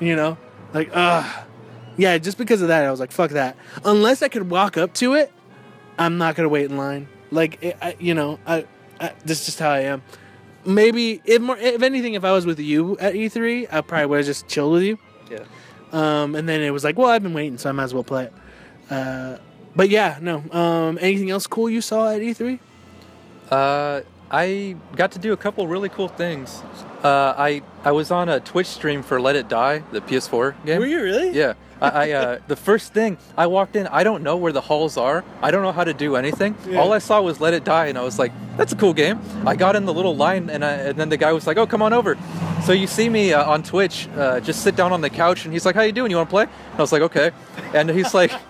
you know, like, ugh, yeah. Just because of that, I was like, fuck that. Unless I could walk up to it, I'm not gonna wait in line. Like, it, I, you know, I, I, this is just how I am. Maybe if more, if anything, if I was with you at E3, I probably would have just chilled with you. yeah. Um, and then it was like, well, I've been waiting, so I might as well play it. Uh, but yeah, no. Um, anything else cool you saw at E E3? Uh, I got to do a couple really cool things. Uh, I I was on a Twitch stream for Let It Die, the PS4 game. Were you really? Yeah. I, I uh, the first thing I walked in, I don't know where the halls are. I don't know how to do anything. Yeah. All I saw was Let It Die, and I was like, "That's a cool game." I got in the little line, and, I, and then the guy was like, "Oh, come on over." So you see me uh, on Twitch, uh, just sit down on the couch, and he's like, "How you doing? You want to play?" And I was like, "Okay," and he's like.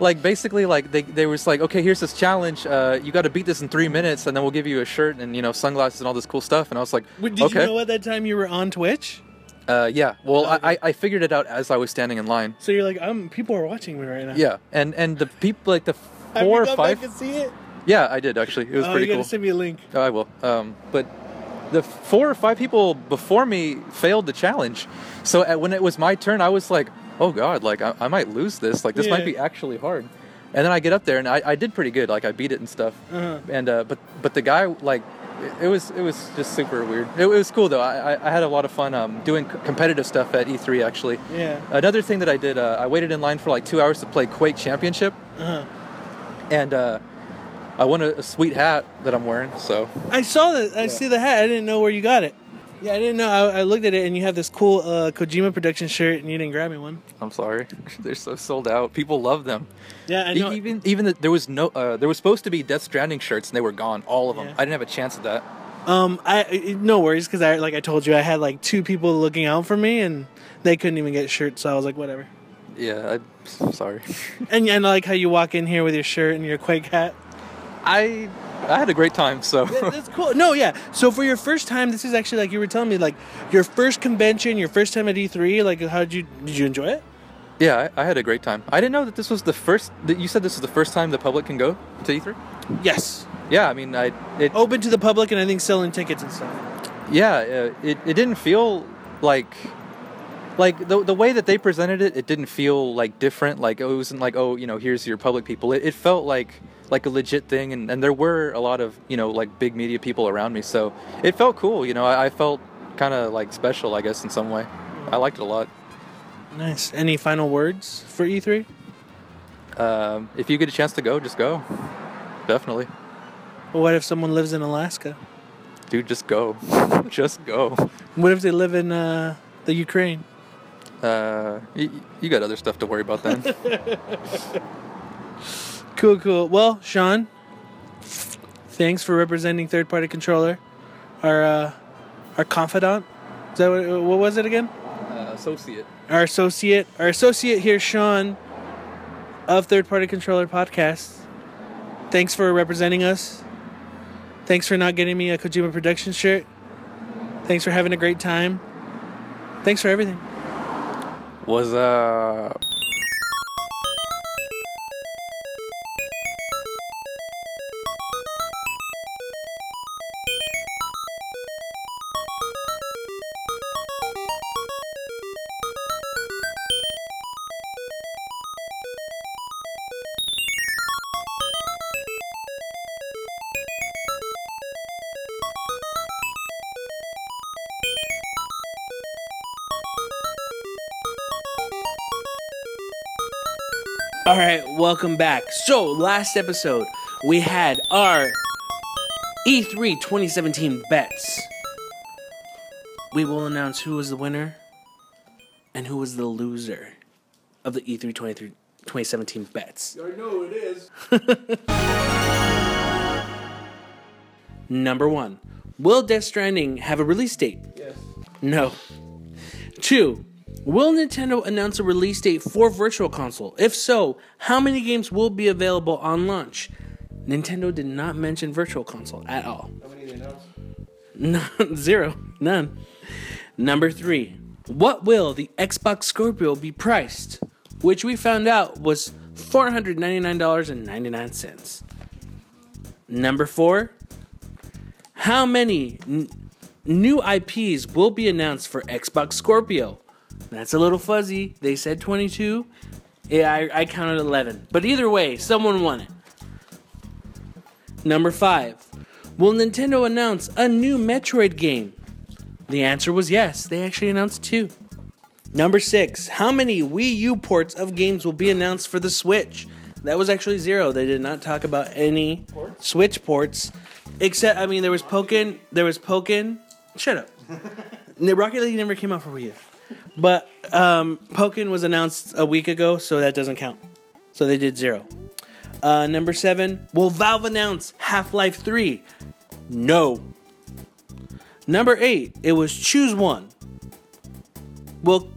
Like basically, like they, they was like, okay, here's this challenge. Uh, you got to beat this in three minutes, and then we'll give you a shirt and you know sunglasses and all this cool stuff. And I was like, Wait, Did okay, you know at that time you were on Twitch? Uh, yeah. Well, Okay. I, I figured it out as I was standing in line. So you're like, um, people are watching me right now. Yeah, and and the people like the four or five. back and see it? Yeah, I did actually. It was oh, pretty you cool. send me a link. Oh, I will. Um, but the four or five people before me failed the challenge. So uh, when it was my turn, I was like, "Oh God, like I, I might lose this. Like this Yeah. might be actually hard." And then I get up there and I, I did pretty good. Like I beat it and stuff. Uh-huh. And uh, but but the guy like. It was it was just super weird. It, it was cool though. I, I- I had a lot of fun um, doing c- competitive stuff at E3 actually. Yeah. Another thing that I did, uh, I waited in line for like two hours to play Quake Championship, Uh-huh. and uh, I won a, a sweet hat that I'm wearing. So I saw that. I see the hat. I didn't know where you got it. Yeah, I didn't know. I, I looked at it, and you have this cool uh, Kojima production shirt, and you didn't grab me one. I'm sorry, they're so sold out. People love them. Yeah, I know. Even even the, there was no uh, there was supposed to be Death Stranding shirts and they were gone, all of them. Yeah. I didn't have a chance at that. Um, I I- no worries because I like I told you I had like two people looking out for me, and they couldn't even get shirts, so I was like, whatever. Yeah, I'm sorry. And and I like how you walk in here with your shirt and your Quake hat. I I had a great time. So That- That's cool. No, yeah. So for your first time, this is actually like you were telling me, like your first convention, your first time at E3. Like, how did you did you enjoy it? yeah, I, I had a great time. I didn't know that this was the first. That you said this was the first time the public can go to E3. Yes. Yeah, I mean, I it Open to the public, and I think selling tickets and stuff. yeah, uh, it, it didn't feel like like the, the way that they presented it it didn't feel like different like it wasn't like oh you know here's your public people it, it felt like like a legit thing and, and there were a lot of you know like big media people around me so it felt cool you know i, I felt kind of like special i guess in some way i liked it a lot Nice. Any final words for E E3? um, if you get a chance to go just go definitely Well, what if someone lives in Alaska? dude just go just go What if they live in uh, the Ukraine? uh, you, you got other stuff to worry about then Cool, cool. Well, Sean, thanks for representing third party controller, our uh, our confidant. Is that what, what was it again? Uh, associate. Our associate, our associate here, Sean, of Third Party Controller Podcast. Thanks for representing us. Thanks for not getting me a Kojima Productions shirt. Thanks for having a great time. Thanks for everything. Was uh All right, welcome back. So, last episode, we had our E E3 2017 bets. We will announce who was the winner and who was the loser of the E E3 2017 bets. I know it is. Number one, will Death Stranding have a release date? Yes. No. Two, will Nintendo announce a release date for Virtual Console? If so, how many games will be available on launch? Nintendo did not mention Virtual Console at all. How many they announced? None, zero, none. Number three, what will the Xbox Scorpio be priced? Which we found out was $499.99. Number four, how many n- new IPs will be announced for Xbox Scorpio? That's a little fuzzy. They said 22. Yeah, I, I counted 11. But either way, someone won it. Number five, will Nintendo announce a new Metroid game? The answer was yes. They actually announced two. Number six, how many Wii U ports of games will be announced for the Switch? That was actually zero. They did not talk about any Switch ports, except I mean there was Pokken, there was Pokken. Shut up. the Rocket League never came out for Wii U, but um, Pokken was announced a week ago, so that doesn't count. So they did zero. Uh, number seven, will Valve announce Half Life 3? No. Number eight, it was choose one. Will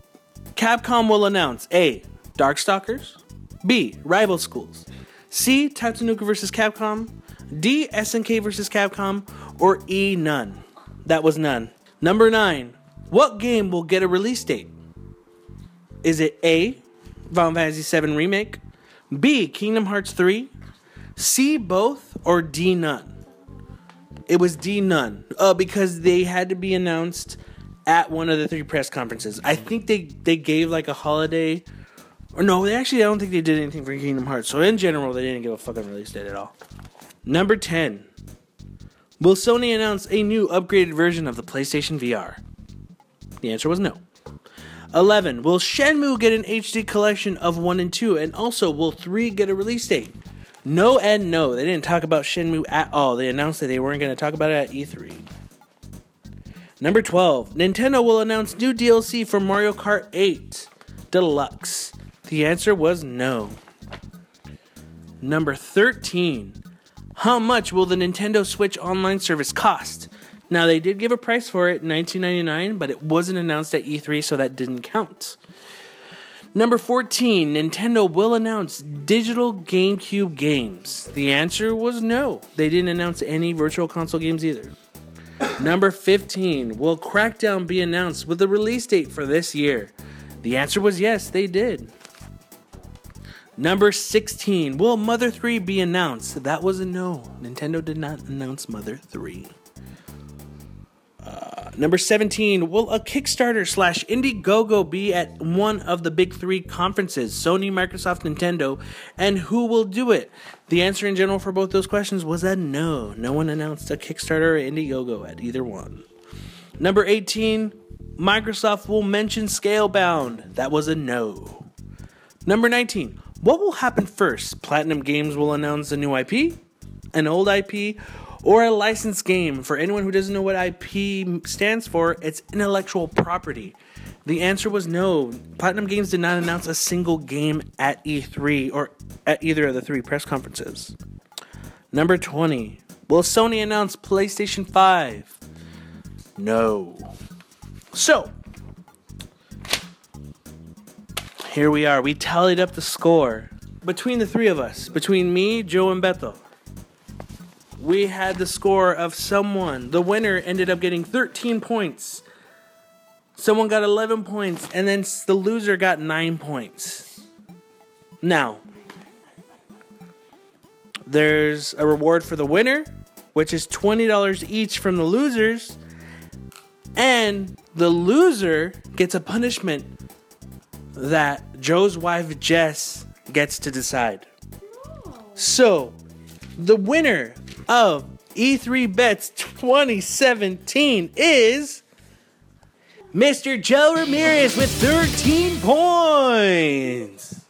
Capcom will announce A. Darkstalkers, B. Rival Schools, C. Tatsunoko vs. Capcom, D. SNK vs. Capcom, or E. None. That was none. Number nine, what game will get a release date? Is it A. Final Fantasy VII Remake, B. Kingdom Hearts 3, C. Both, or D. None? It was D. None. Uh, because they had to be announced at one of the three press conferences. I think they, they gave like a holiday. Or no, they actually, I don't think they did anything for Kingdom Hearts. So in general, they didn't give a fucking release date at all. Number 10. Will Sony announce a new upgraded version of the PlayStation VR? The answer was no. 11. Will Shenmue get an HD collection of 1 and 2? And also, will 3 get a release date? No and no. They didn't talk about Shenmue at all. They announced that they weren't going to talk about it at E3. Number 12. Nintendo will announce new DLC for Mario Kart 8 Deluxe. The answer was no. Number 13. How much will the Nintendo Switch online service cost? Now they did give a price for it, in 19.99, but it wasn't announced at E3, so that didn't count. Number 14, Nintendo will announce digital GameCube games. The answer was no. They didn't announce any virtual console games either. Number 15, will Crackdown be announced with a release date for this year? The answer was yes, they did. Number 16, will Mother 3 be announced? That was a no. Nintendo did not announce Mother 3. Number 17, will a Kickstarter slash Indiegogo be at one of the big three conferences Sony, Microsoft, Nintendo, and who will do it? The answer in general for both those questions was a no. No one announced a Kickstarter or Indiegogo at either one. Number 18, Microsoft will mention Scalebound. That was a no. Number 19, what will happen first? Platinum Games will announce a new IP, an old IP, or a licensed game. For anyone who doesn't know what IP stands for, it's intellectual property. The answer was no. Platinum Games did not announce a single game at E3 or at either of the three press conferences. Number 20. Will Sony announce PlayStation 5? No. So, here we are. We tallied up the score between the three of us, between me, Joe, and Beto. We had the score of someone. The winner ended up getting 13 points. Someone got 11 points, and then the loser got 9 points. Now, there's a reward for the winner, which is $20 each from the losers. And the loser gets a punishment that Joe's wife Jess gets to decide. So, the winner of E3 Bets 2017 is Mr. Joe Ramirez with 13 points.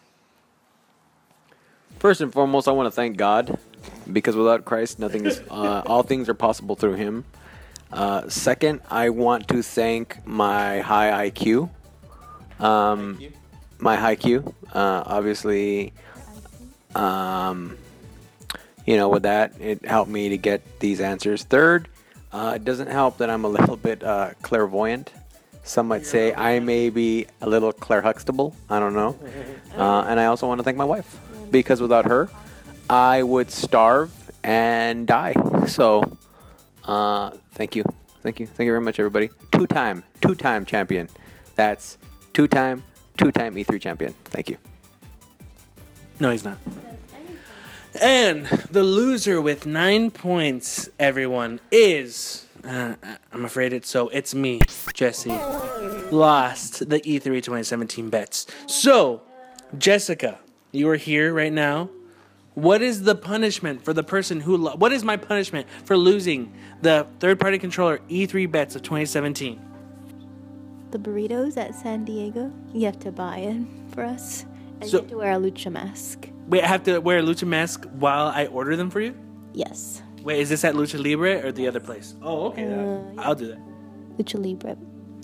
First and foremost, I want to thank God because without Christ, nothing is. Uh, all things are possible through Him. Uh, second, I want to thank my high IQ. Um, my high IQ, Uh, obviously, um, you know, with that, it helped me to get these answers. Third, uh, it doesn't help that I'm a little bit uh, clairvoyant. Some might say I may be a little Claire Huxtable. I don't know. Uh, and I also want to thank my wife because without her, I would starve and die. So, uh, thank you, thank you, thank you very much, everybody. Two-time, two-time champion. That's two-time, two-time E3 champion. Thank you. No, he's not. And the loser with nine points, everyone, is. Uh, I'm afraid it's so. It's me, Jesse. Lost the E E3 2017 bets. So, Jessica, you are here right now. What is the punishment for the person who. Lo- what is my punishment for losing the third party controller E3 bets of 2017? The burritos at San Diego, you have to buy it for us. And So- you have to wear a lucha mask. Wait, I have to wear a lucha mask while I order them for you? Yes. Wait, is this at Lucha Libre or the other place? Oh, okay. Uh, I'll do that. Lucha Libre.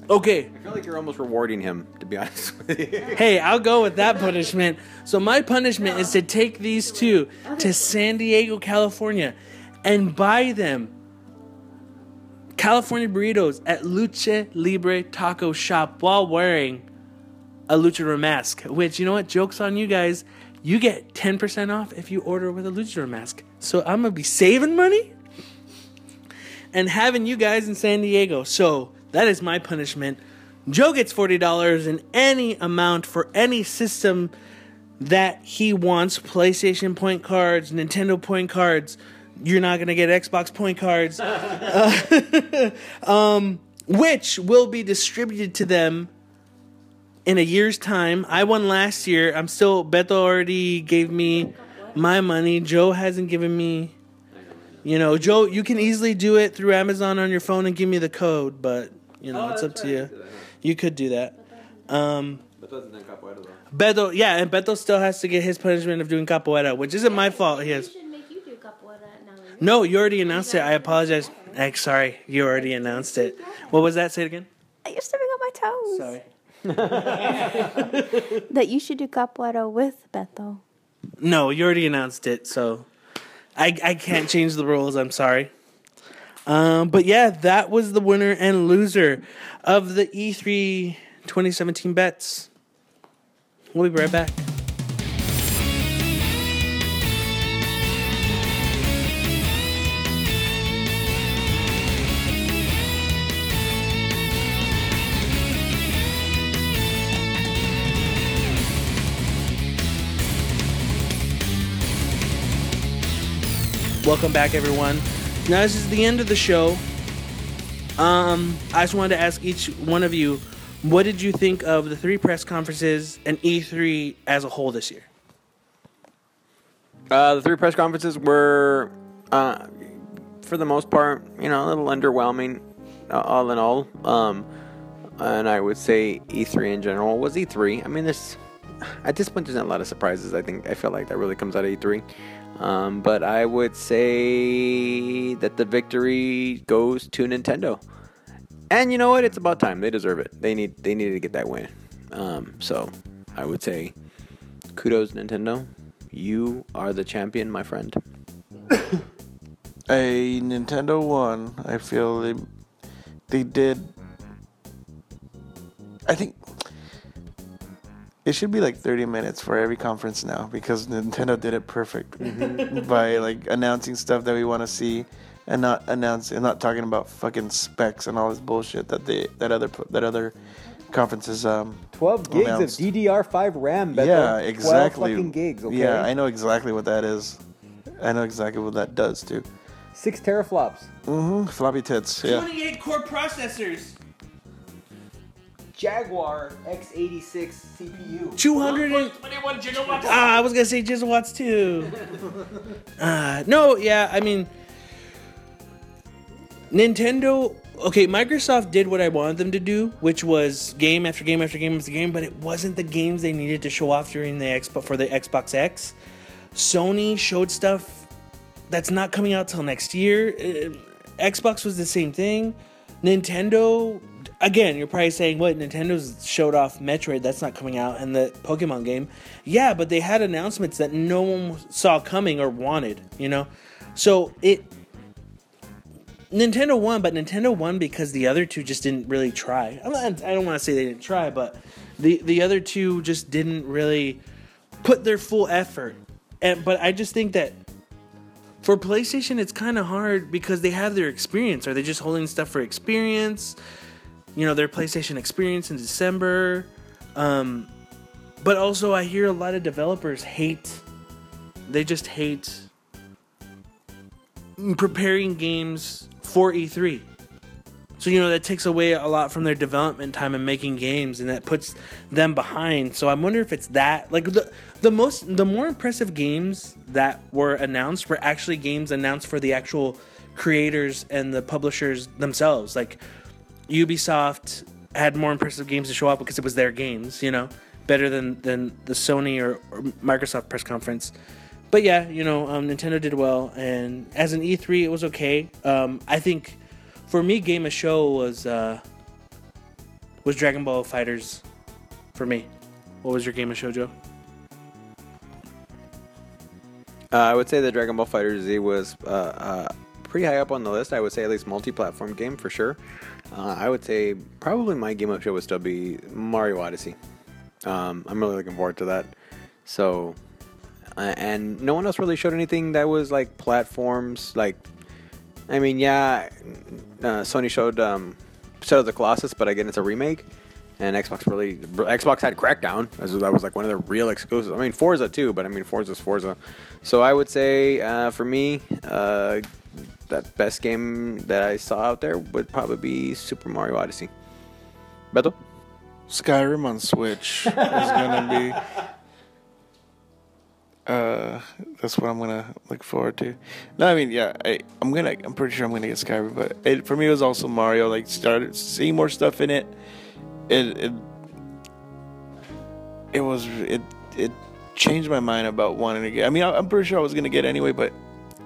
Okay. I feel like you're almost rewarding him, to be honest with you. Hey, I'll go with that punishment. So my punishment is to take these two to San Diego, California, and buy them California burritos at Lucha Libre Taco Shop while wearing a luchador mask. Which you know what? Jokes on you guys. You get ten percent off if you order with a luchador mask. So I'm gonna be saving money and having you guys in San Diego. So that is my punishment. Joe gets $40 in any amount for any system that he wants PlayStation point cards, Nintendo point cards. You're not going to get Xbox point cards, Uh, um, which will be distributed to them in a year's time. I won last year. I'm still, Beto already gave me my money. Joe hasn't given me. You know, Joe, you can easily do it through Amazon on your phone and give me the code, but you know, it's up to you. You could do that. Um, Beto, yeah, and Beto still has to get his punishment of doing capoeira, which isn't my fault. He has. No, you already announced it. I apologize. Eh, sorry, you already announced it. What was that? Say it again. You're stepping on my toes. Sorry. That you should do capoeira with Beto. No, you already announced it, so I I can't change the rules. I'm sorry. Um, but yeah, that was the winner and loser of the E E3 2017 bets. We'll be right back. Welcome back, everyone. Now this is the end of the show. Um, I just wanted to ask each one of you, what did you think of the three press conferences and E3 as a whole this year? Uh, the three press conferences were, uh, for the most part, you know, a little underwhelming, uh, all in all. Um, and I would say E3 in general was E3. I mean, there's at this point there's not a lot of surprises. I think I feel like that really comes out of E3. Um, but I would say that the victory goes to Nintendo. And you know what? It's about time. They deserve it. They need they needed to get that win. Um, so I would say kudos Nintendo. You are the champion, my friend. a Nintendo One, I feel they they did I think it should be like 30 minutes for every conference now because Nintendo did it perfect by like announcing stuff that we want to see and not announce and not talking about fucking specs and all this bullshit that they that other that other conferences um 12 gigs announced. of DDR5 RAM. Beto. yeah 12 exactly fucking gigs. Okay. yeah I know exactly what that is I know exactly what that does too Six teraflops. mm-hmm. floppy tits yeah 28 core processors. Jaguar X86 CPU. 200 and, Ah, I was gonna say gigawatts too. uh, no, yeah, I mean, Nintendo. Okay, Microsoft did what I wanted them to do, which was game after game after game after game, but it wasn't the games they needed to show off during the Xbox for the Xbox X. Sony showed stuff that's not coming out till next year. Uh, Xbox was the same thing. Nintendo, again, you're probably saying, what? Nintendo's showed off Metroid, that's not coming out, and the Pokemon game. Yeah, but they had announcements that no one saw coming or wanted, you know? So it. Nintendo won, but Nintendo won because the other two just didn't really try. Not, I don't want to say they didn't try, but the the other two just didn't really put their full effort. And but I just think that for PlayStation, it's kind of hard because they have their experience. Are they just holding stuff for experience? You know, their PlayStation experience in December. Um, but also, I hear a lot of developers hate. They just hate preparing games for E3. So you know that takes away a lot from their development time and making games, and that puts them behind. So I wonder if it's that like the the most the more impressive games that were announced were actually games announced for the actual creators and the publishers themselves. Like Ubisoft had more impressive games to show off because it was their games, you know, better than than the Sony or, or Microsoft press conference. But yeah, you know, um, Nintendo did well, and as an E3, it was okay. Um, I think for me, Game of Show was uh, was Dragon Ball FighterZ for me. What was your Game of Show, Joe? Uh, I would say the Dragon Ball Fighter Z was uh, uh, pretty high up on the list. I would say at least multi-platform game for sure. Uh, I would say probably my game of show would still be Mario Odyssey. Um, I'm really looking forward to that. So, uh, and no one else really showed anything that was like platforms. Like, I mean, yeah, uh, Sony showed um, Shadow of the Colossus, but again, it's a remake. And Xbox really, Xbox had Crackdown. As that was like one of the real exclusives. I mean, Forza too, but I mean, Forza's Forza. So I would say uh, for me, uh, that best game that I saw out there would probably be Super Mario Odyssey. Beto? Skyrim on Switch is gonna be. Uh, that's what I'm gonna look forward to. No, I mean, yeah, I, I'm gonna. I'm pretty sure I'm gonna get Skyrim, but it, for me, it was also Mario. Like, started seeing more stuff in it. It, it, it was it it changed my mind about wanting to get. I mean, I, I'm pretty sure I was gonna get anyway, but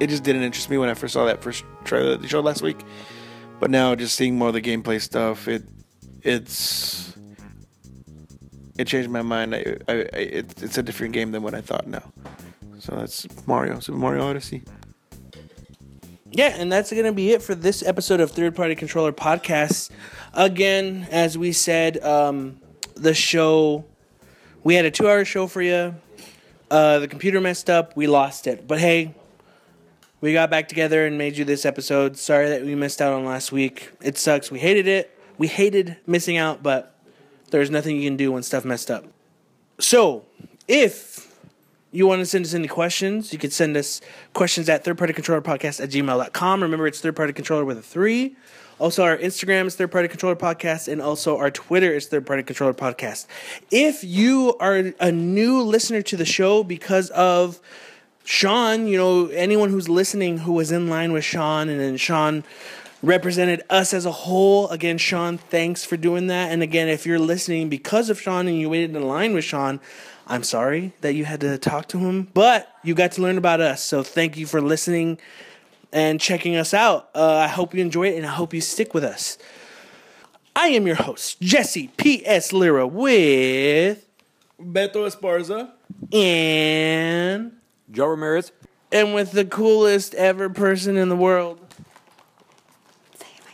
it just didn't interest me when I first saw that first trailer that they showed last week. But now, just seeing more of the gameplay stuff, it it's it changed my mind. I, I, I it, it's a different game than what I thought now. So that's Mario, Super Mario Odyssey. Yeah, and that's going to be it for this episode of Third Party Controller Podcast. Again, as we said, um, the show, we had a two hour show for you. Uh, the computer messed up. We lost it. But hey, we got back together and made you this episode. Sorry that we missed out on last week. It sucks. We hated it. We hated missing out, but there's nothing you can do when stuff messed up. So, if you want to send us any questions, you could send us questions at thirdpartycontrollerpodcast at gmail.com. Remember, it's third party controller with a three. Also, our Instagram is Third Party Controller Podcast, and also our Twitter is Third Party Controller Podcast. If you are a new listener to the show because of Sean, you know, anyone who's listening who was in line with Sean, and then Sean represented us as a whole. Again, Sean, thanks for doing that. And again, if you're listening because of Sean and you waited in line with Sean, I'm sorry that you had to talk to him, but you got to learn about us. So thank you for listening and checking us out. Uh, I hope you enjoy it and I hope you stick with us. I am your host, Jesse P.S. Lira, with Beto Esparza. and Joe Ramirez. and with the coolest ever person in the world. Say my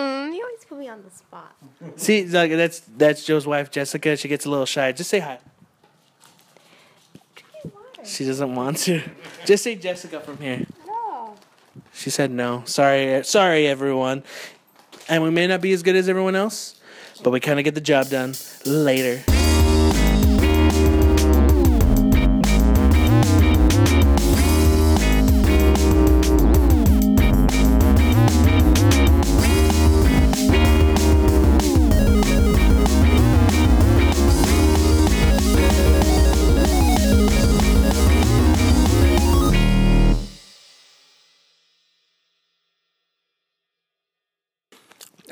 name. Hmm, you always put me on on the spot. See, like that's that's Joe's wife, Jessica. She gets a little shy. Just say hi. She doesn't want to. Just say Jessica from here. No. She said no. Sorry, sorry, everyone. And we may not be as good as everyone else, but we kind of get the job done later.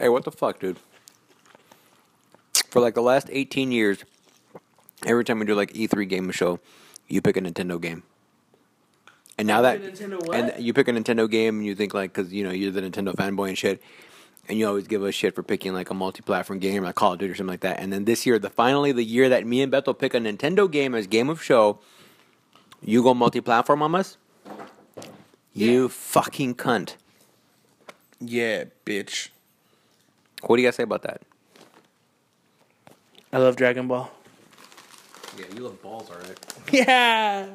Hey, what the fuck, dude? For like the last 18 years, every time we do like E3 game of show, you pick a Nintendo game. And now that and you pick a Nintendo game and you think like cuz you know you're the Nintendo fanboy and shit and you always give us shit for picking like a multi-platform game like Call of Duty or something like that. And then this year, the finally the year that me and Beto pick a Nintendo game as game of show, you go multi-platform on us? You fucking cunt. Yeah, bitch. What do you guys say about that? I love Dragon Ball. Yeah, you love balls, alright. Yeah.